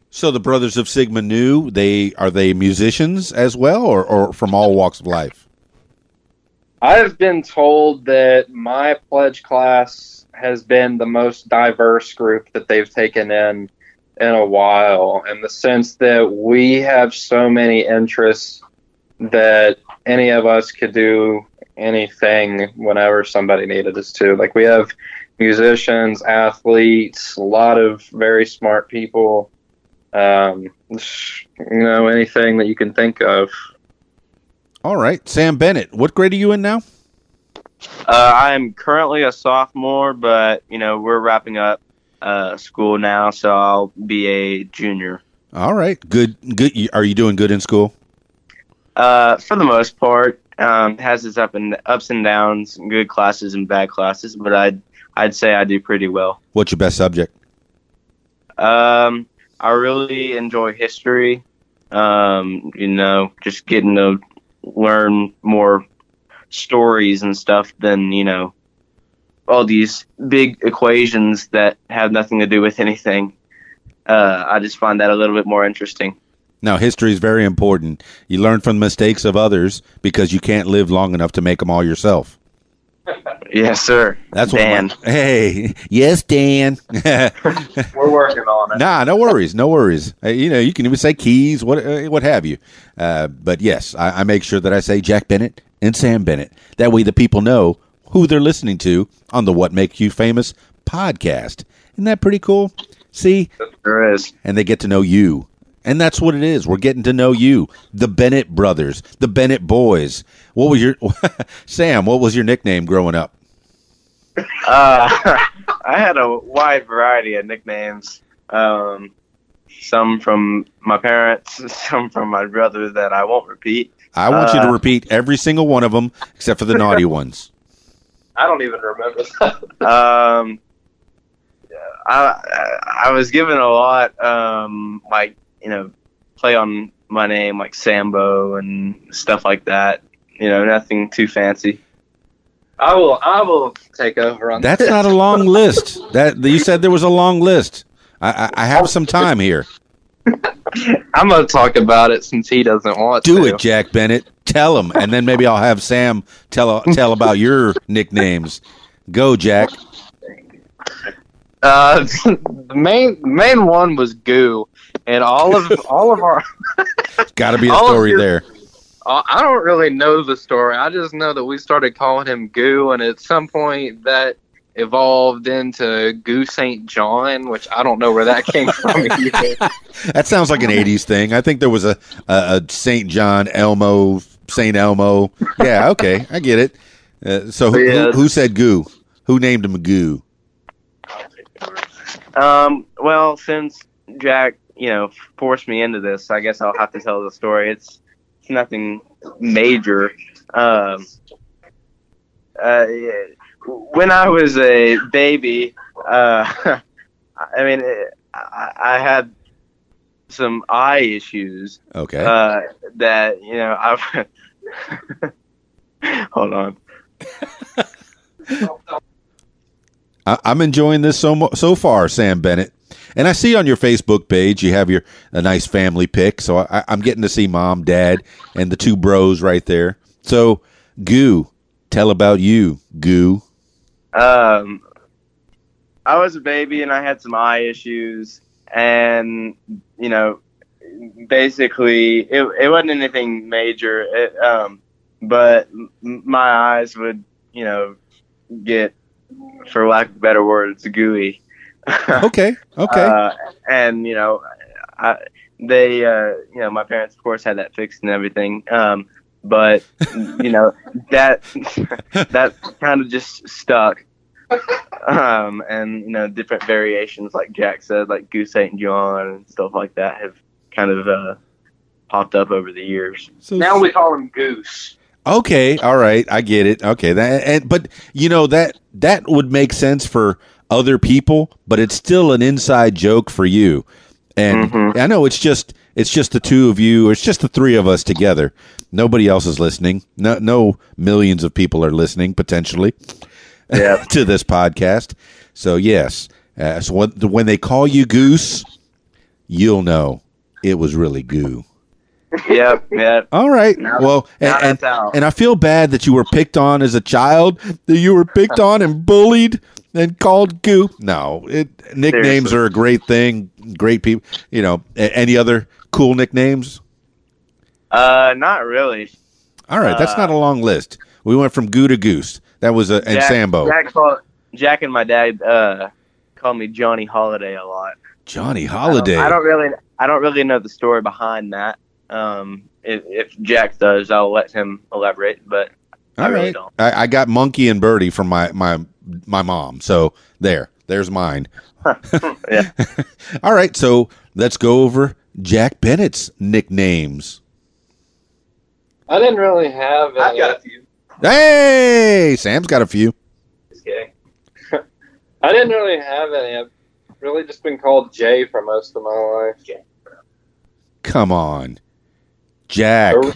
So the Brothers of Sigma Nu, they are they musicians as well, or, or from all walks of life?
I've been told that my pledge class has been the most diverse group that they've taken in in a while, in the sense that we have so many interests that any of us could do anything whenever somebody needed us to. Like we have musicians, athletes, a lot of very smart people. Um, you know, anything that you can think of.
All right, Sam Bennett. What grade are you in now?
Uh, I'm currently a sophomore, but you know we're wrapping up uh, school now, so I'll be a junior.
All right, good. Good. Are you doing good in school?
Uh, for the most part, um, has its up and ups and downs, good classes and bad classes, but I'd I'd say I do pretty well.
What's your best subject?
Um, I really enjoy history. Um, you know, just getting to learn more stories and stuff than you know all these big equations that have nothing to do with anything. Uh, I just find that a little bit more interesting.
Now, history is very important. You learn from the mistakes of others because you can't live long enough to make them all yourself.
Yes, sir.
That's
Dan.
what. My, hey, yes, Dan.
We're working on it.
nah, no worries, no worries. Uh, you know, you can even say keys, what, uh, what have you. Uh, but yes, I, I make sure that I say Jack Bennett and Sam Bennett. That way, the people know who they're listening to on the "What Makes You Famous" podcast. Isn't that pretty cool? See,
There is.
and they get to know you. And that's what it is. We're getting to know you, the Bennett brothers, the Bennett boys. What was your Sam? What was your nickname growing up?
Uh, I had a wide variety of nicknames. Um, some from my parents, some from my brother that I won't repeat.
I want you to
Uh,
repeat every single one of them except for the naughty ones.
I don't even remember that.
Um, I I was given a lot, um, like you know, play on my name like Sambo and stuff like that. You know, nothing too fancy.
I will. I will take over on
That's
this.
not a long list. That you said there was a long list. I, I, I have some time here.
I'm gonna talk about it since he doesn't want
Do
to.
Do it, Jack Bennett. Tell him, and then maybe I'll have Sam tell tell about your nicknames. Go, Jack.
Uh, the main main one was Goo, and all of all of our.
Got to be a story
your-
there.
I don't really know the story. I just know that we started calling him Goo, and at some point that evolved into Goo St. John, which I don't know where that came from.
That sounds like an '80s thing. I think there was a a, a Saint John Elmo, Saint Elmo. Yeah, okay, I get it. Uh, so who,
Yeah.
who, who said Goo? Who named him Goo?
Um, well, since Jack, you know, forced me into this, I guess I'll have to tell the story. It's, it's nothing major. Um, uh, yeah, when I was a baby, uh, I mean, I, I had some eye issues
Okay.
uh, that you know I. Hold on.
I, I'm enjoying this so mo- so far, Sam Bennett. And I see on your Facebook page you have your a nice family pic. So I, I'm getting to see mom, dad, and the two bros right there. So Goo, tell about you, Goo.
Um, I was a baby and I had some eye issues, and you know, basically it it wasn't anything major. It, um, but my eyes would, you know, get, for lack of better words, gooey.
Okay, okay.
Uh, and you know, I, they, uh, you know, my parents, of course, had that fixed and everything. Um, but you know, that that kind of just stuck. Um, and you know, different variations, like Jack said, like Goose Saint John and stuff like that, have kind of uh, popped up over the years.
so
now we call him Goose.
Okay, all right, I get it. Okay, that and but you know that that would make sense for other people, but it's still an inside joke for you. And
Mhm.
I know it's just it's just the two of you, or it's just the three of us together. Nobody else is listening. No, no millions of people are listening potentially
Yeah.
to this podcast. So yes, uh, so when, when they call you Goose, you'll know it was really goo.
Yep, yep.
All right.
Now-
well, and, and, and I feel bad that you were picked on as a child, that you were picked on and bullied and called goo. No, it, nicknames
Seriously.
are a great thing. Great people. You know, any other cool nicknames?
Uh, not really.
All right, that's
Uh,
not a long list. We went from goo to goose. That was a and
Jack,
Sambo.
Jack, called, Jack and my dad uh called me Johnny Holiday a lot.
Johnny
don't-
Holiday.
I don't really, I don't really know the story behind that. Um, if, if Jack does, I'll let him elaborate. But I
All
really don't.
I, I got Monkey and Birdie from my my my mom. So there, there's mine.
Yeah.
All right, so let's go over Jack Bennett's nicknames.
I didn't really have
I've
any.
got a few.
Hey, Sam's got a few.
Just kidding.
I didn't really have any. I've really just been called Jay for most of my life.
Come on, Jack.
Or-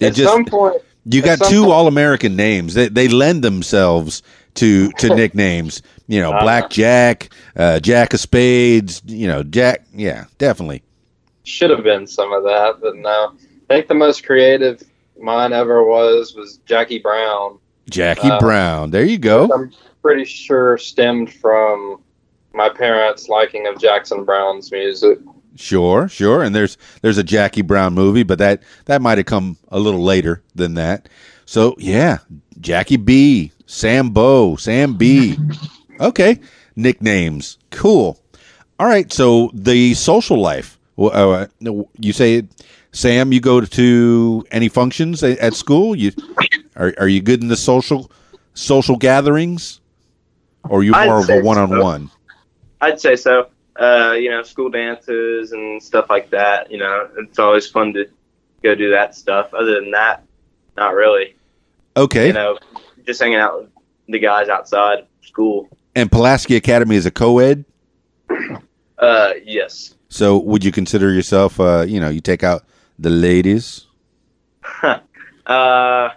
It
At
just
some point,
you got two
point-
all American names. They they lend themselves to to nicknames. You know,
Uh-huh.
Black Jack, uh, Jack of Spades. You know, Jack. Yeah, definitely.
should have been some of that, but no. I think the most creative mine ever was was Jackie Brown.
Jackie
Uh,
Brown. There you go.
I'm pretty sure stemmed from my parents' liking of Jackson Browne's music.
Sure, sure. And there's there's a Jackie Brown movie, but that that might have come a little later than that. So yeah, Jackie B, Sam Bo, Sam B. Okay, nicknames. Cool. All right. So the social life. Well, Uh, you say, Sam, you go to any functions at at school? You are are you good in the social social gatherings, or are you
I'd
more of a one on one?
I'd say so. Uh, you know, school dances and stuff like that. You know, it's always fun to go do that stuff. Other than that, not really.
Okay.
You know, just hanging out with the guys outside school.
and Pulaski Academy is a co-ed.
Uh, yes.
So would you consider yourself, uh, you know, you take out the ladies?
Uh,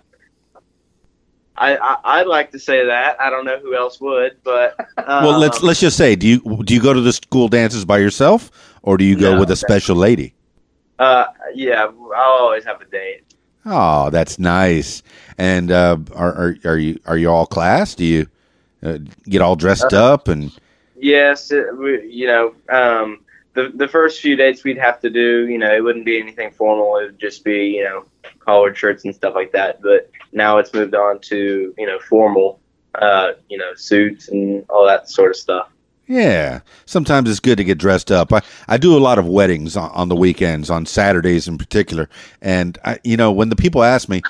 I, I I'd like to say that. I don't know who else would, but um,
well, let's let's just say, do you do you go to the school dances by yourself, or do you go
No.
with a special lady?
Uh, yeah, I'll always have a date.
Oh, that's nice. And uh, are, are are you are you all class? Do you uh, get all dressed
Uh-huh.
up and
Yes, it, we, you know, um, the the first few dates we'd have to do, you know, it wouldn't be anything formal. It would just be, you know, collared shirts and stuff like that. But now it's moved on to, you know, formal, uh, you know, suits and all that sort of stuff.
Yeah, sometimes it's good to get dressed up. I, I do a lot of weddings on, on the weekends, on Saturdays in particular. And, I, you know, when the people ask me,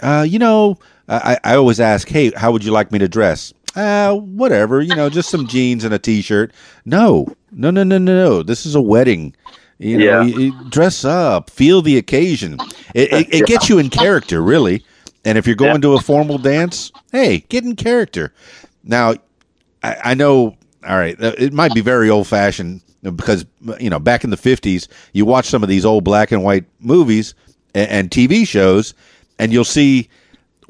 uh, you know, I, I always ask, hey, how would you like me to dress? Uh, whatever, you know, just some jeans and a t shirt. No, no, no, no, no, no. This is a wedding. You know,
Yeah.
you- you dress up, feel the occasion. It, it, it gets you in character, really. And if you're going
Yeah.
to a formal dance, hey, get in character. Now, I, I know. All right, uh, it might be very old fashioned because you know back in the fifties, you watch some of these old black and white movies and, and TV shows, and you'll see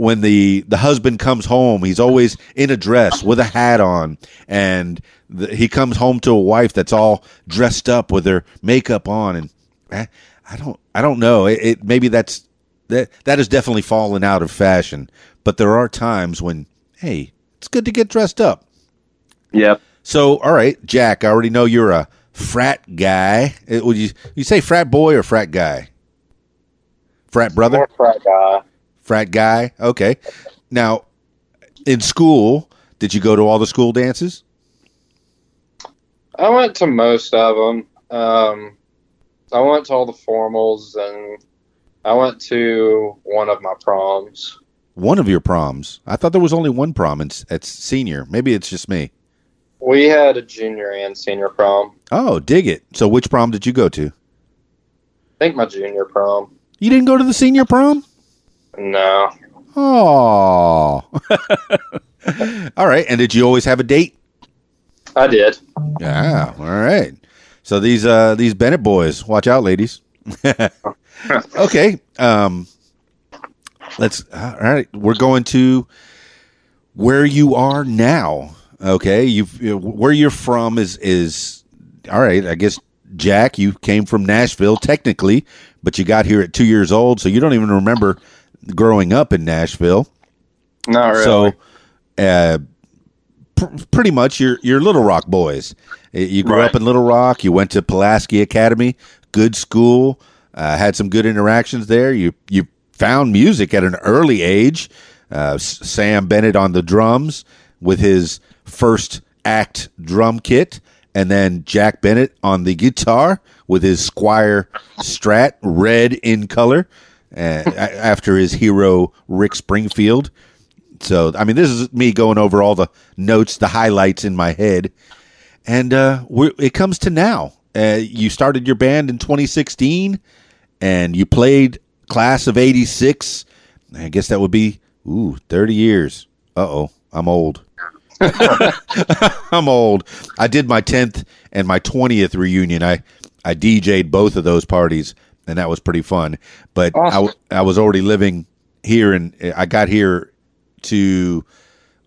when the the husband comes home, he's always in a dress with a hat on, and the, he comes home to a wife that's all dressed up with her makeup on, and I, I don't I don't know. It, it maybe that's that that has definitely fallen out of fashion, but there are times when hey, it's good to get dressed up.
Yep.
So, all right, Jack, I already know you're a frat guy. Uh, Would you you say frat boy or frat guy? Frat brother,
More frat guy.
Frat guy. Okay. Now, in school, did you go to all the school dances?
I went to most of them. Um, I went to all the formals, and I went to one of my proms.
One of your proms. I thought there was only one prom. It's it's senior. Maybe it's just me.
We had a junior and senior prom.
Oh, dig it. So, which prom did you go to?
I think my junior prom.
You didn't go to the senior prom?
No,
Oh. all right. And did you always have a date?
I did.
Yeah. All right. So these uh these Bennett boys, watch out, ladies. okay. Um let's all right. We're going to where you are now. Okay. You've you- where you're from is is all right, I guess Jack, you came from Nashville technically, but you got here at two years old, so you don't even remember growing up in Nashville.
Not really.
So, uh, pr- pretty much you're you're Little Rock boys. You grew
Right.
up in Little Rock. You went to Pulaski Academy, good school. Uh, had some good interactions there. You you found music at an early age. Uh, Sam Bennett on the drums with his first act drum kit, and then Jack Bennett on the guitar with his Squier Strat, red in color, after his hero Rick Springfield. So, I mean, this is me going over all the notes, the highlights in my head. And uh, it comes to now. Uh, you started your band in 2016 and you played class of 86. I guess that would be, ooh, 30 years. Uh oh, I'm old. I'm old. I did my 10th and my 20th reunion. I, I DJ'd both of those parties, and that was pretty fun. But I,
Awesome.
I was already living here, and I got here to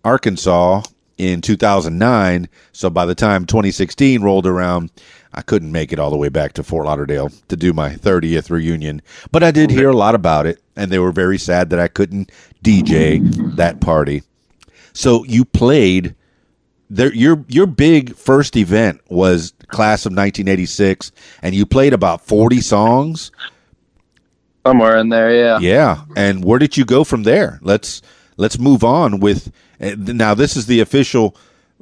Arkansas in 2009. So by the time 2016 rolled around, I couldn't make it all the way back to Fort Lauderdale to do my 30th reunion. But I did hear a lot about it, and they were very sad that I couldn't DJ that party. So you played there your your big first event was class of 1986 and you played about 40 songs.
Somewhere in there, yeah.
Yeah. And where did you go from there? Let's let's move on with uh, now this is the official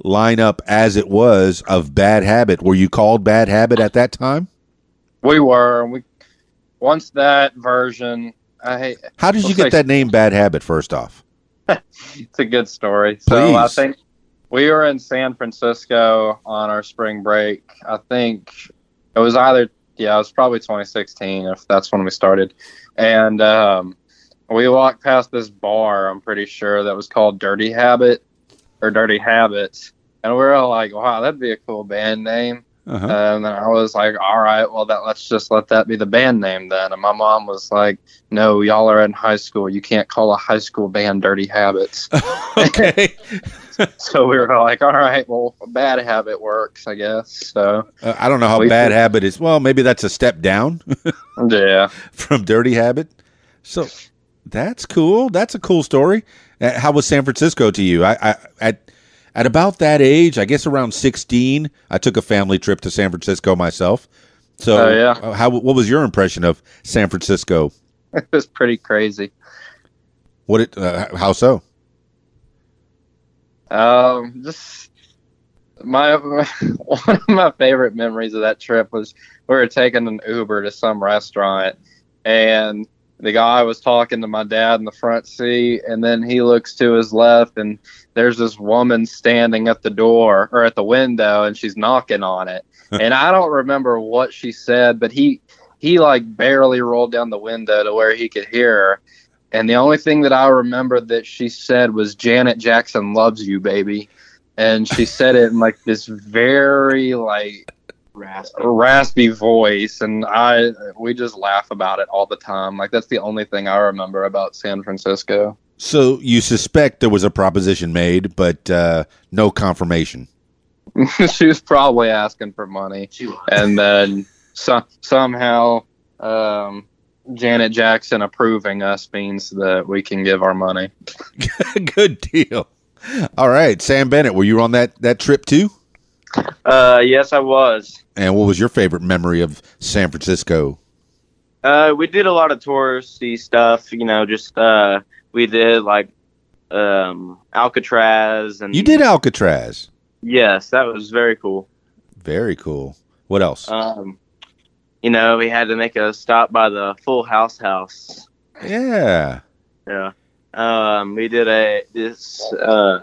lineup as it was of Bad Habit. Were you called Bad Habit at that time?
We were. We once that version. I.
How did you get that name Bad Habit first off?
It's a good story. So I
Please.
think we were in San Francisco on our spring break. I think it was either yeah, it was probably 2016 if that's when we started, and um, we walked past this bar. I'm pretty sure that was called Dirty Habit or Dirty Habits, and we were all like, "Wow, that'd be a cool band name."
Uh-huh.
And then I was like, all right, well, that let's just let that be the band name then. And my mom was like, no, y'all are in high school. You can't call a high school band Dirty Habits.
okay.
so we were like, all right, well, Bad Habit works, I guess. So
Uh, I don't know how
We-
Bad Habit is. Well, maybe that's a step down.
yeah,
from Dirty Habit. So that's cool. That's a cool story. Uh, How was San Francisco to you? I, I at at about that age, I guess around sixteen, I took a family trip to San Francisco myself. So,
Oh, yeah.
uh, how what was your impression of San Francisco?
it was pretty crazy.
What it? Uh, how so?
Um, just my one of my favorite memories of that trip was we were taking an Uber to some restaurant, and the guy was talking to my dad in the front seat, and then he looks to his left, and there's this woman standing at the door or at the window, and she's knocking on it, and I don't remember what she said, but he he like barely rolled down the window to where he could hear her. And the only thing that I remember that she said was Janet Jackson loves you, baby. And she said it in like this very like
Raspy.
raspy voice and I we just laugh about it all the time. Like that's the only thing I remember about San Francisco.
So you suspect there was a proposition made, but uh, no confirmation.
she was probably asking for money.
She was.
And then so, somehow um Janet Jackson approving us means that we can give our money.
Good deal. All right, Sam Bennett, were you on that that trip too?
Uh, yes, I was.
And what was your favorite memory of San Francisco?
Uh, we did a lot of touristy stuff. You know, just uh, we did like um Alcatraz and
You did Alcatraz.
Yes, that was very cool.
Very cool. What else?
Um, you know, we had to make a stop by the Full House house.
yeah.
Yeah. Um, we did a this. Uh,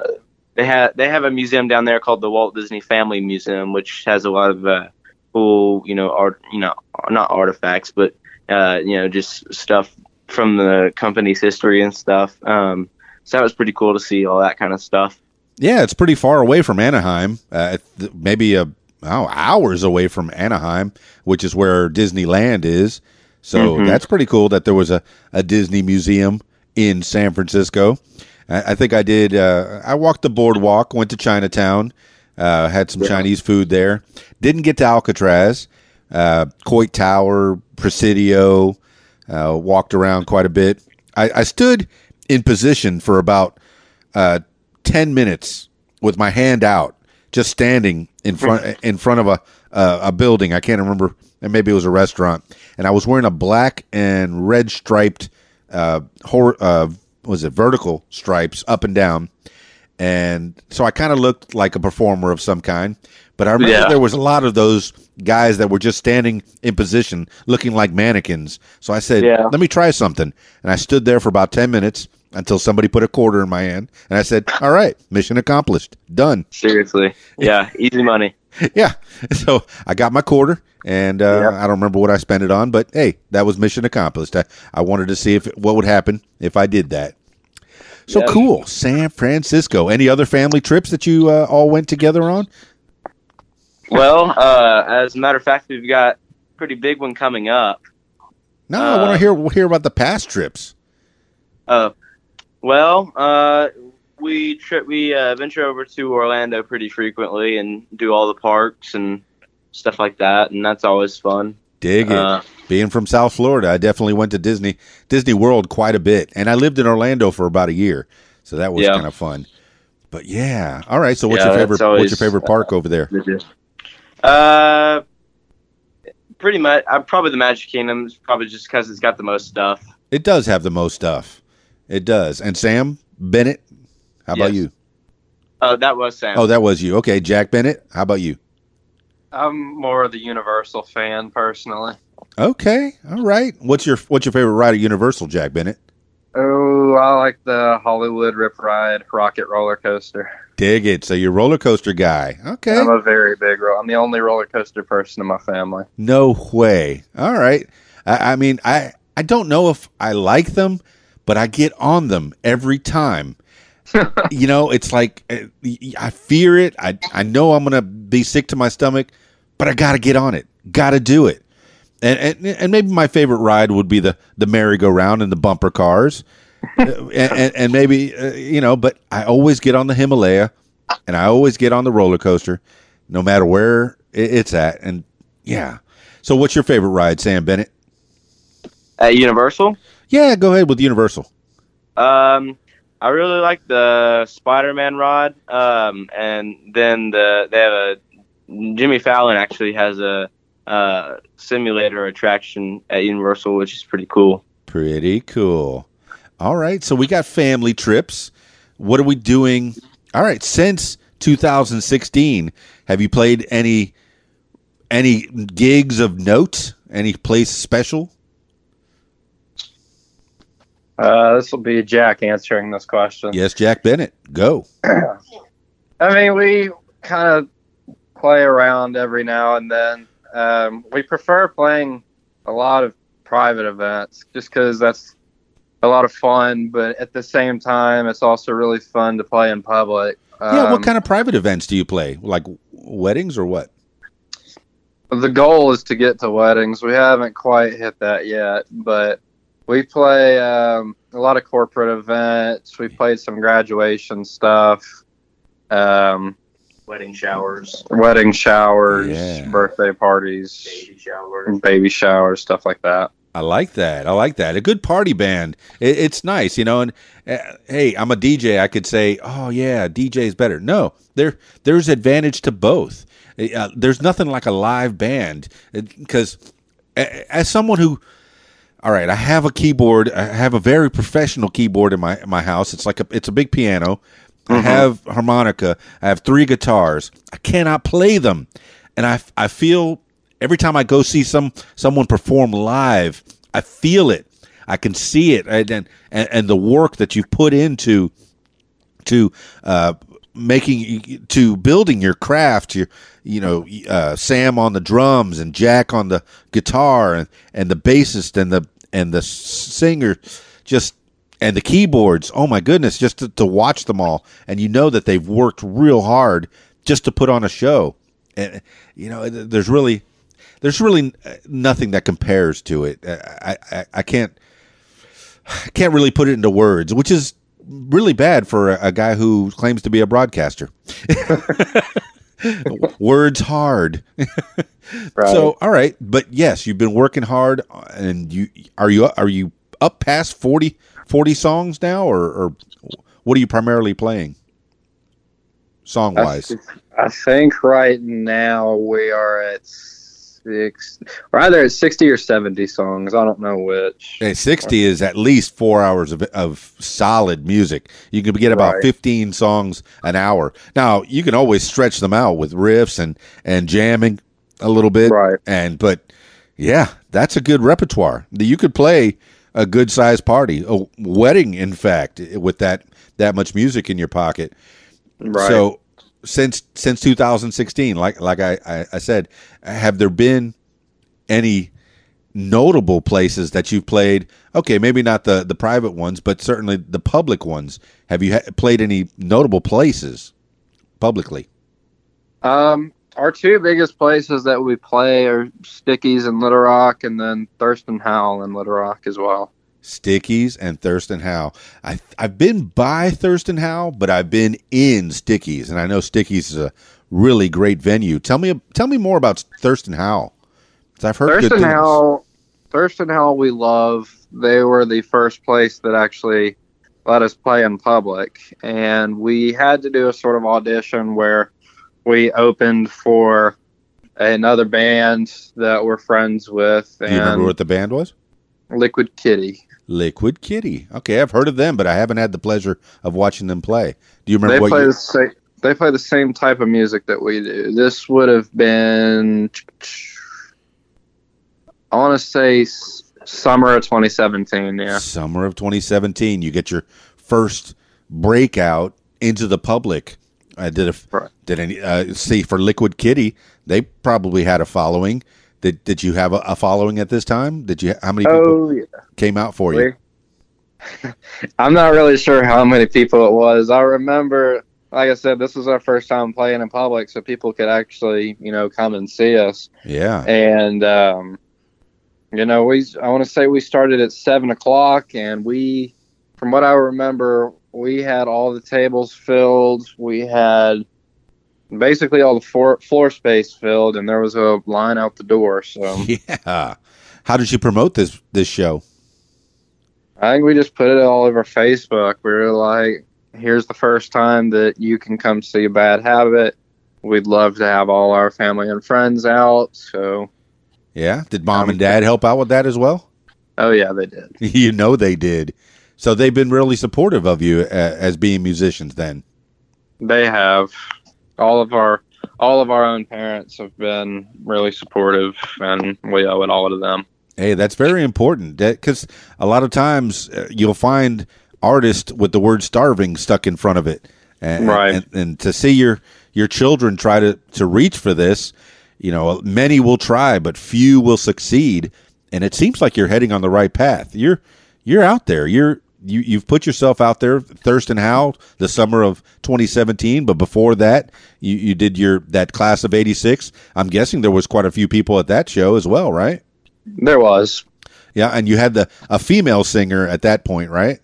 they had they have a museum down there called the Walt Disney Family Museum, which has a lot of uh, cool, you know, art. You know, not artifacts, but uh, you know, just stuff from the company's history and stuff. Um, so that was pretty cool to see all that kind of stuff.
Yeah, it's pretty far away from Anaheim. Uh, maybe a oh, hours away from Anaheim, which is where Disneyland is. So
Mhm.
that's pretty cool that there was a, a Disney museum in San Francisco. I, I think I did. Uh, I walked the boardwalk, went to Chinatown, uh, had some
Yeah.
Chinese food there. Didn't get to Alcatraz, uh, Coit Tower, Presidio, uh, walked around quite a bit. I, I stood in position for about uh, ten minutes with my hand out, just standing in front in front of a uh, a building. I can't remember, and maybe it was a restaurant. And I was wearing a black and red striped, uh, hor- uh, was it vertical stripes up and down, and so I kind of looked like a performer of some kind. But I remember
Yeah.
there was a lot of those guys that were just standing in position, looking like mannequins. So I said,
Yeah.
"Let me try something," and I stood there for about ten minutes until somebody put a quarter in my hand, and I said, "All right, mission accomplished, done."
Seriously. Yeah, easy money.
Yeah. So I got my quarter, and uh,
Yep.
I don't remember what I spent it on, but hey, that was mission accomplished. I, I wanted to see if what would happen if I did that. So
Yep.
cool, San Francisco. Any other family trips that you uh, all went together on?
Well, uh, as a matter of fact, we've got a pretty big one coming up.
No, I want
Uh,
to hear hear about the past trips.
Uh, well, uh, we trip we uh, venture over to Orlando pretty frequently and do all the parks and stuff like that, and that's always fun.
Dig it.
Uh,
Being from South Florida, I definitely went to Disney Disney World quite a bit, and I lived in Orlando for about a year, so that was
Yeah.
kind of fun. But yeah, all right. So what's
Yeah,
your favorite?
always-
what's your favorite park over there?
uh, pretty much. I'm probably the Magic Kingdom, probably just because it's got the most stuff.
It does have the most stuff. It does. And Sam Bennett, how about you?
Oh, that was Sam.
Oh, that was you. Okay, Jack Bennett, how about you?
I'm more of the Universal fan personally.
Okay, all right. What's your What's your favorite ride at Universal, Jack Bennett?
Oh, I like the Hollywood Rip Ride Rockit roller coaster.
Dig it. So you're a roller coaster guy. Okay.
I'm a very big roller. I'm the only roller coaster person in my family.
No way. All right. I, I mean, I I don't know if I like them, but I get on them every time. you know, it's like uh, I fear it. I I know I'm gonna be sick to my stomach, but I got to get on it. Got to do it. And, and and maybe my favorite ride would be the the merry-go-round and the bumper cars, Uh, and, and and maybe uh, you know. But I always get on the Himalaya, and I always get on the roller coaster, no matter where it's at. And yeah. So, what's your favorite ride, Sam Bennett?
At Universal,
Yeah, go ahead with Universal.
um, I really like the Spider-Man ride. Um, and then the they have a Jimmy Fallon actually has a uh, simulator attraction at Universal, which is pretty cool.
Pretty cool. All right, so we got family trips. What are we doing? All right, since 2016, have you played any any gigs of note? Any place special?
Uh, this will be Jack answering this question.
Yes, Jack Bennett. Go.
I mean, we kind of play around every now and then. Um, we prefer playing a lot of private events just because that's a lot of fun, but at the same time, it's also really fun to play in public.
yeah,
Um,
what kind of private events do you play? Like weddings or what?
The goal is to get to weddings. We haven't quite hit that yet, but we play um, a lot of corporate events. We played some graduation stuff, um,
Wedding showers,
wedding showers,
Yeah.
birthday parties,
baby showers.
baby showers, stuff like that.
I like that. I like that. A good party band. It, it's nice, you know. And uh, hey, I'm a DJ. I could say, "Oh yeah, DJ is better." No, there there's advantage to both. Uh, there's nothing like a live band because as someone who all right, I have a keyboard. I have a very professional keyboard in my in my house. It's like a it's a big piano. I have harmonica. I have three guitars. I cannot play them, and I I feel every time I go see some someone perform live, I feel it. I can see it, and and, and the work that you've put into to uh, making to building your craft. Your you know uh, Sam on the drums and Jack on the guitar and and the bassist and the and the singer just and the keyboards. Oh my goodness, just to, to watch them all and you know that they've worked real hard just to put on a show. And you know, there's really there's really nothing that compares to it. I I, I can't I can't really put it into words, which is really bad for a, a guy who claims to be a broadcaster. Words hard.
Right.
So, all right, but yes, you've been working hard, and you are you are you up past 40, 40 songs now, or, or what are you primarily playing, song
I,
wise?
I think right now we are at six, or either it's sixty or seventy songs. I don't know which.
Hey, Sixty is at least four hours of, of solid music. You can get about
Right.
fifteen songs an hour. Now you can always stretch them out with riffs and and jamming a little bit,
Right.
And but yeah, that's a good repertoire. that You could play a good sized party, a wedding, in fact, with that that much music in your pocket.
Right.
So since since 2016, like like I, I, I said, have there been any notable places that you've played? Okay, maybe not the the private ones, but certainly the public ones. Have you ha- played any notable places publicly?
Um, our two biggest places that we play are Stickyz and Little Rock, and then Thurston Howell and Little Rock as well.
Stickyz and Thurston Howe. I I've been by Thurston Howe, but I've been in Stickyz, and I know Stickyz is a really great venue. Tell me tell me more about Thurston Howe. I've heard good
Thurston
things.
Howell, Thurston Howell, we love. They were the first place that actually let us play in public, and we had to do a sort of audition where we opened for another band that we're friends with,
Do you remember what the band was?
Liquid Kitty.
Liquid Kitty. Okay, I've heard of them, but I haven't had the pleasure of watching them play. Do you remember
They
what
play
year?
the same. They play the same type of music that we do. This would have been, I want to say, summer of 2017. Yeah.
Summer of 2017. You get your first breakout into the public. I did a
Right.
did any uh, see for Liquid Kitty. They probably had a following. Did did you have a, a following at this time? Did you how many people
Oh yeah.
came out for you?
I'm not really sure how many people it was. I remember, like I said, this was our first time playing in public, so people could actually, you know, come and see us.
Yeah.
And, um, you know, we, I want to say we started at seven o'clock, and we, from what I remember, we had all the tables filled. We had basically all the floor, floor space filled, and there was a line out the door. So
Yeah. How did you promote this this show?
I think we just put it all over Facebook. We were like, here's the first time that you can come see a bad habit. We'd love to have all our family and friends out. So,
Yeah. Did mom
Um,
and dad help out with that as well?
oh, yeah, they did.
you know they did. So they've been really supportive of you uh, as being musicians. Then.
They have. All of our all of our own parents have been really supportive, and we owe it all to them.
Hey, that's very important because a lot of times uh, you'll find artists with the word starving stuck in front of it. And,
Right.
And, and to see your, your children try to, to reach for this, you know, many will try, but few will succeed. And it seems like you're heading on the right path. You're, you're out there. You're, you, you've put yourself out there, Thurston Howell, the summer of 2017. But before that, you, you did your, that class of 86. I'm guessing there was quite a few people at that show as well, right?
There was
Yeah, and you had the a female singer at that point, right?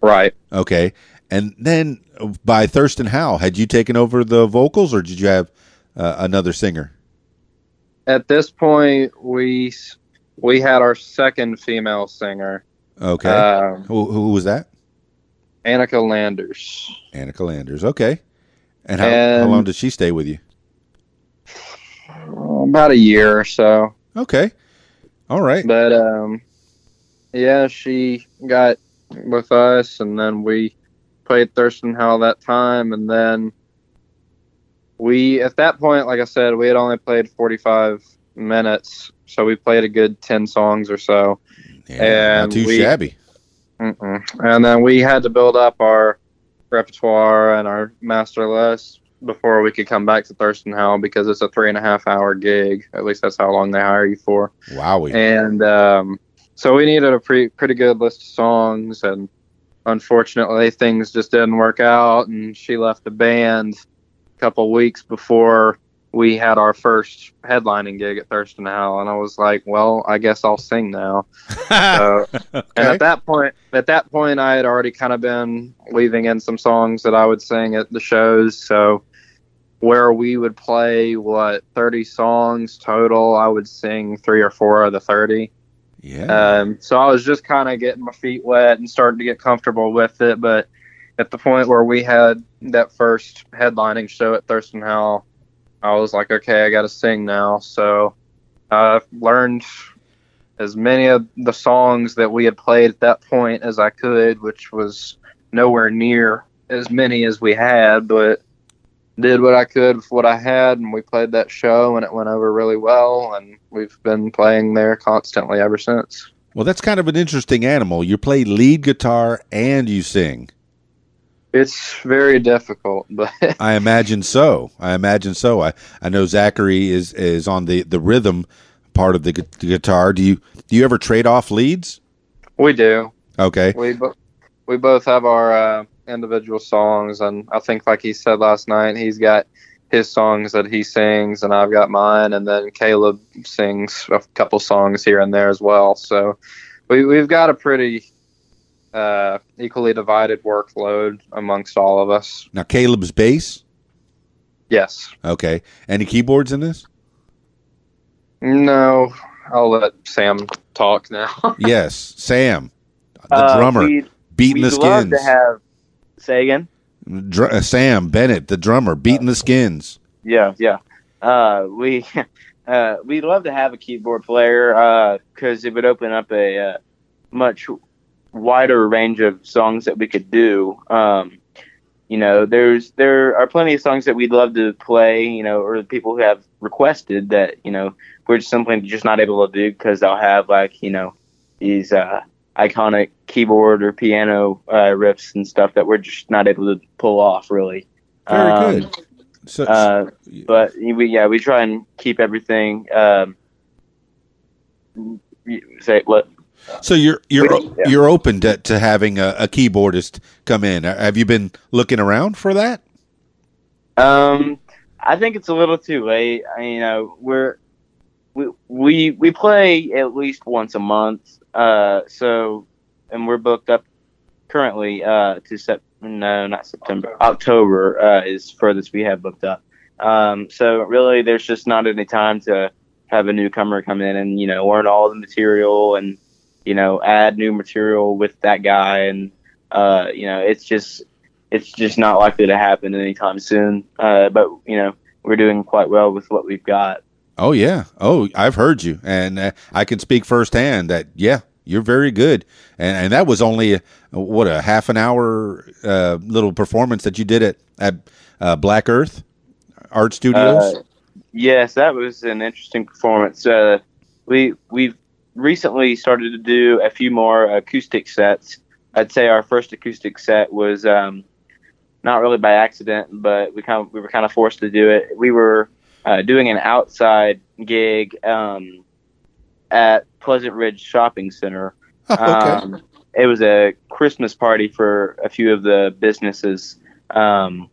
right.
Okay, and then by Thurston Howell, had you taken over the vocals, or did you have uh, another singer?
At this point, we we had our second female singer,
Okay,
um,
who, who was that?
Annika Landers.
Annika Landers. Okay, and how, how long did she stay with you?
About a year or so.
Okay, all right.
But um, yeah, she got with us, and then we played Thurston Howell that time, and then we at that point, like I said, we had only played forty five minutes, so we played a good ten songs or so,
Yeah, not
and
too
we-
shabby.
Mm-mm. and then we had to build up our repertoire and our master list before we could come back to Thurston Howell because it's a three and a half hour gig. At least that's how long they hire you for.
Wow.
and um, so we needed a pretty pretty good list of songs and unfortunately things just didn't work out and she left the band a couple weeks before we had our first headlining gig at Thurston Howell and I was like well I guess I'll sing now so, and at that point at that point I had already kind of been weaving in some songs that I would sing at the shows so where we would play what 30 songs total. I would sing three or four of the 30.
Yeah.
Um, so I was just kind of getting my feet wet and starting to get comfortable with it. But at the point where we had that first headlining show at Thurston Hell, I was like, okay, I got to sing now. So I learned as many of the songs that we had played at that point as I could, which was nowhere near as many as we had, but did what I could with what I had, and we played that show, and it went over really well, and we've been playing there constantly ever since.
well, that's kind of an interesting animal. You play lead guitar and you sing.
It's very difficult, but
I imagine so. I imagine so. I, I know Zachary is is on the, the rhythm part of the, gu- the guitar. Do you do you ever trade off leads?
we do.
Okay.
We bo- we both have our uh, individual songs, and I think, like he said last night, he's got his songs that he sings, and I've got mine, and then Kaleb sings a couple songs here and there as well. So we we've got a pretty uh, equally divided workload amongst all of us.
Now Kaleb's bass.
Yes.
Okay. Any keyboards in this?
No, I'll let Sam talk now.
yes. Sam, the
Uh,
drummer,
We'd,
beating
we'd
the
love
skins.
to have. Say again.
Dr- uh, Sam Bennett, the drummer, beating the skins.
Yeah, yeah. Uh, we uh, we'd love to have a keyboard player because it would open up a uh, much wider range of songs that we could do. Um, you know, there's there are plenty of songs that we'd love to play. You know, or people who have requested that you know we're just simply just not able to do because they'll have like you know these uh, iconic keyboard or piano uh, riffs and stuff that we're just not able to pull off really.
Very
Um,
good. So,
uh, but we yeah we try and keep everything um say what
so you're you're
yeah.
you're open to, to having a, a keyboardist come in. Have you been looking around for that?
um i think it's a little too late I, you know we're we we we play at least once a month uh so and we're booked up currently uh to sep no not september october uh is furthest we have booked up um so really there's just not any time to have a newcomer come in and you know learn all the material and you know add new material with that guy and uh you know it's just it's just not likely to happen anytime soon uh but you know we're doing quite well with what we've got
Oh yeah. Oh, I've heard you, and uh, I can speak firsthand that yeah, you're very good. And and that was only a, what a half an hour uh, little performance that you did at at uh, Black Earth Art Studios.
Uh, yes, that was an interesting performance. Uh, we we've recently started to do a few more acoustic sets. I'd say our first acoustic set was um, not really by accident, but we kind of we were kind of forced to do it. We were uh, doing an outside gig um, at Pleasant Ridge Shopping Center.
okay.
Um, it was a Christmas party for a few of the businesses, um,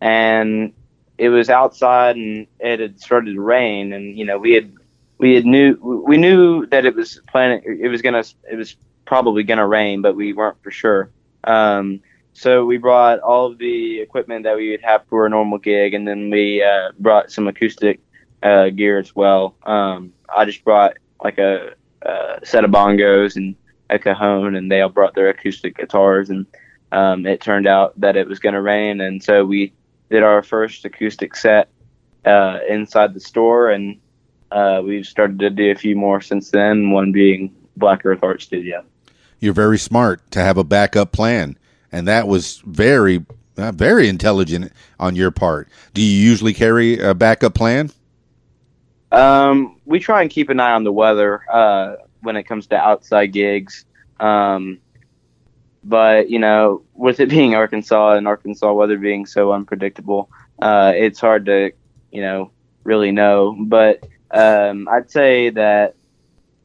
and it was outside, and it had started to rain, and you know we had we had knew we knew that it was planning it was gonna it was probably gonna rain, but we weren't for sure. Um, so we brought all of the equipment that we would have for a normal gig, and then we uh, brought some acoustic uh, gear as well. Um, I just brought like a, a set of bongos and a cajon, and they all brought their acoustic guitars. And um, it turned out that it was going to rain, and so we did our first acoustic set uh, inside the store, and uh, we've started to do a few more since then. One being Black Earth Art Studio.
You're very smart to have a backup plan, and that was very uh, very intelligent on your part. Do you usually carry a backup plan?
Um, we try and keep an eye on the weather uh, when it comes to outside gigs. Um, but you know, with it being Arkansas and Arkansas weather being so unpredictable, uh, it's hard to you know really know. But um, I'd say that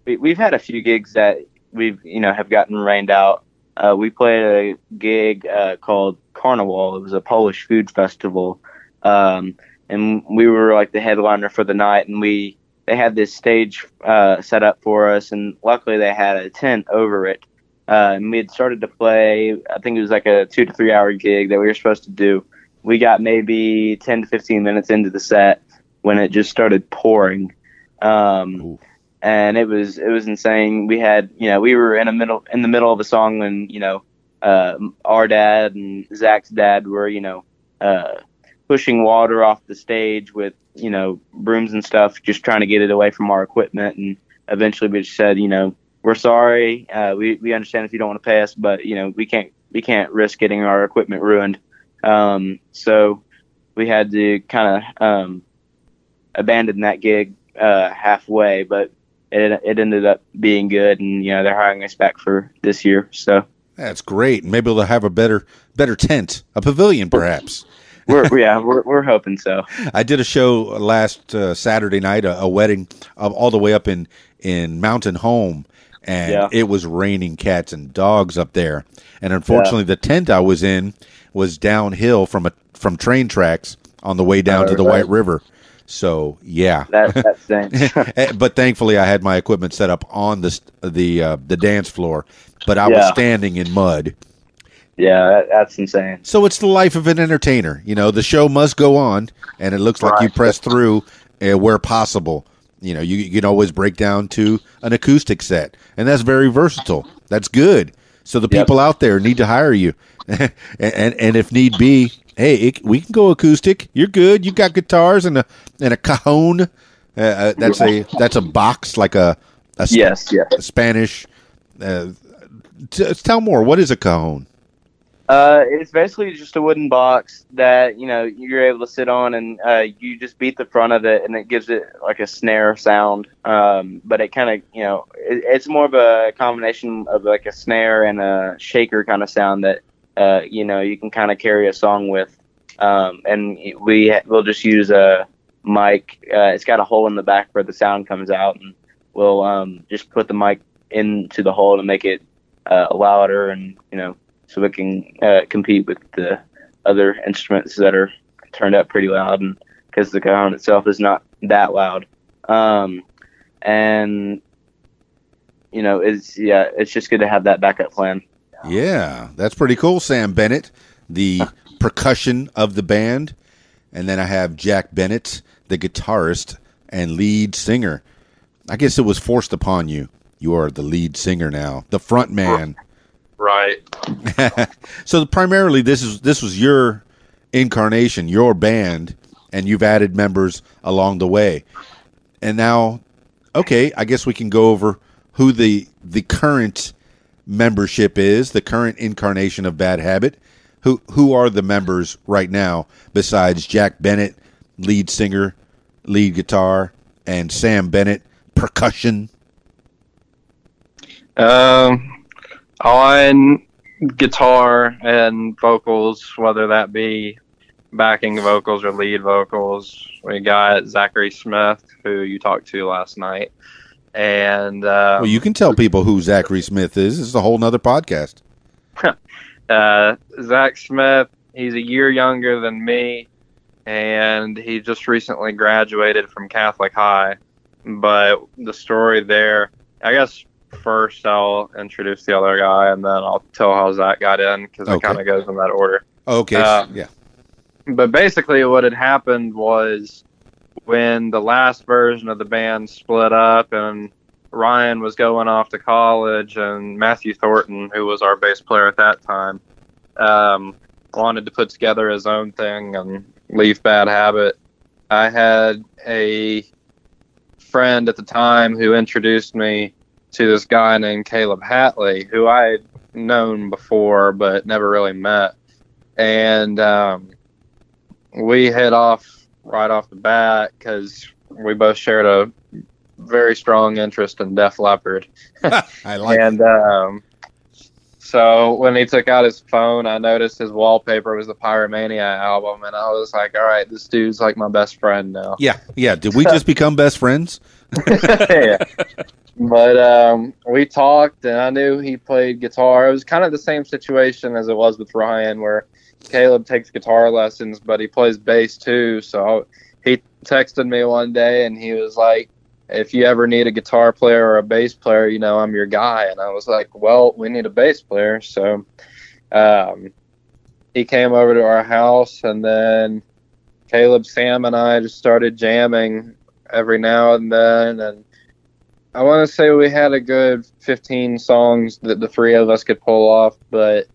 we, we've had a few gigs that we've you know have gotten rained out. Uh, we played a gig uh, called Carnival. It was a Polish food festival. Um, and we were like the headliner for the night and we they had this stage uh, set up for us and luckily they had a tent over it uh, and we had started to play i think it was like a two to three hour gig that we were supposed to do we got maybe 10 to 15 minutes into the set when it just started pouring. Um, and it was it was insane. We had you know we were in a middle in the middle of a song when you know uh, our dad and Zach's dad were you know uh, pushing water off the stage with you know brooms and stuff, just trying to get it away from our equipment. And eventually we just said you know we're sorry. Uh, we we understand if you don't want to pay us, but you know we can't we can't risk getting our equipment ruined. Um, so we had to kind of um, abandon that gig uh, halfway, but it it ended up being good, and you know they're hiring us back for this year. So
That's great. Maybe they'll have a better better tent, a pavilion, perhaps.
we're yeah we're we're hoping so.
I did a show last uh, Saturday night, a, a wedding, uh, all the way up in in Mountain Home, and
Yeah.
it was raining cats and dogs up there. And unfortunately, the tent I was in was downhill from a from train tracks on the way down
Oh,
to the
right.
White River. So yeah,
That that stinks.
Eh, but thankfully I had my equipment set up on the the uh, the dance floor, but I was standing in mud.
yeah, that, that's insane.
So it's the life of an entertainer. You know, the show must go on, and it looks like you press through uh, where possible. You know, you, you can always break down to an acoustic set, and that's very versatile. That's good. So the
Yep.
people out there need to hire you, and, and and if need be, hey, it, we can go acoustic. You're good. You got guitars and a and a cajon. Uh, uh, that's a that's a box like a, a Sp-
Yes, yes.
a Spanish. Uh, t- tell more. What is a cajon?
Uh, it's basically just a wooden box that you know you're able to sit on, and uh, you just beat the front of it, and it gives it like a snare sound. Um, but it kind of you know it, it's more of a combination of like a snare and a shaker kind of sound that uh, you know you can kind of carry a song with. Um, and we we'll just use a mic. Uh, it's got a hole in the back where the sound comes out, and we'll um, just put the mic into the hole to make it uh, louder, and you know so we can uh, compete with the other instruments that are turned up pretty loud, and because the cajon itself is not that loud, um, and you know, it's yeah, it's just good to have that backup plan.
Yeah, that's pretty cool. Sam Bennett, the percussion of the band. And then I have Jack Bennett, the guitarist and lead singer. I guess it was forced upon you. You are the lead singer now, the front man.
Right.
so primarily this is this was your incarnation, your band, and you've added members along the way. And now okay, I guess we can go over who the the current membership is, the current incarnation of Bad Habit. Who who are the members right now besides Jack Bennett, lead singer, lead guitar, and Sam Bennett, percussion?
Um, on guitar and vocals, whether that be backing vocals or lead vocals, we got Zachary Smith, who you talked to last night, and uh,
Well, you can tell people who Zachary Smith is. This is a whole nother podcast.
uh, Zach Smith. He's a year younger than me, and he just recently graduated from Catholic High. But the story there, I guess, first I'll introduce the other guy, and then I'll tell how Zach got in because
Okay.
it kind of goes in that order.
Okay,
Uh,
yeah.
But basically, what had happened was when the last version of the band split up and Ryan was going off to college, and Matthew Thornton, who was our bass player at that time, um, wanted to put together his own thing and leave Bad Habit. I had a friend at the time who introduced me to this guy named Kaleb Hatley, who I had known before but never really met. And um, we hit off right off the bat because we both shared a very strong interest in Def Leppard.
I like
and um, so when he took out his phone, I noticed his wallpaper was the Pyromania album, and I was like, "All right, this dude's like my best friend now."
Yeah, yeah. Did we just become best friends?
yeah. But um, we talked, and I knew he played guitar. It was kind of the same situation as it was with Ryan, where Kaleb takes guitar lessons, but he plays bass too. So he texted me one day, and he was like, "If you ever need a guitar player or a bass player, you know I'm your guy." And I was like, "Well, we need a bass player." So um, he came over to our house, and then Kaleb, Sam, and I just started jamming every now and then, and I want to say we had a good 15 songs that the three of us could pull off, but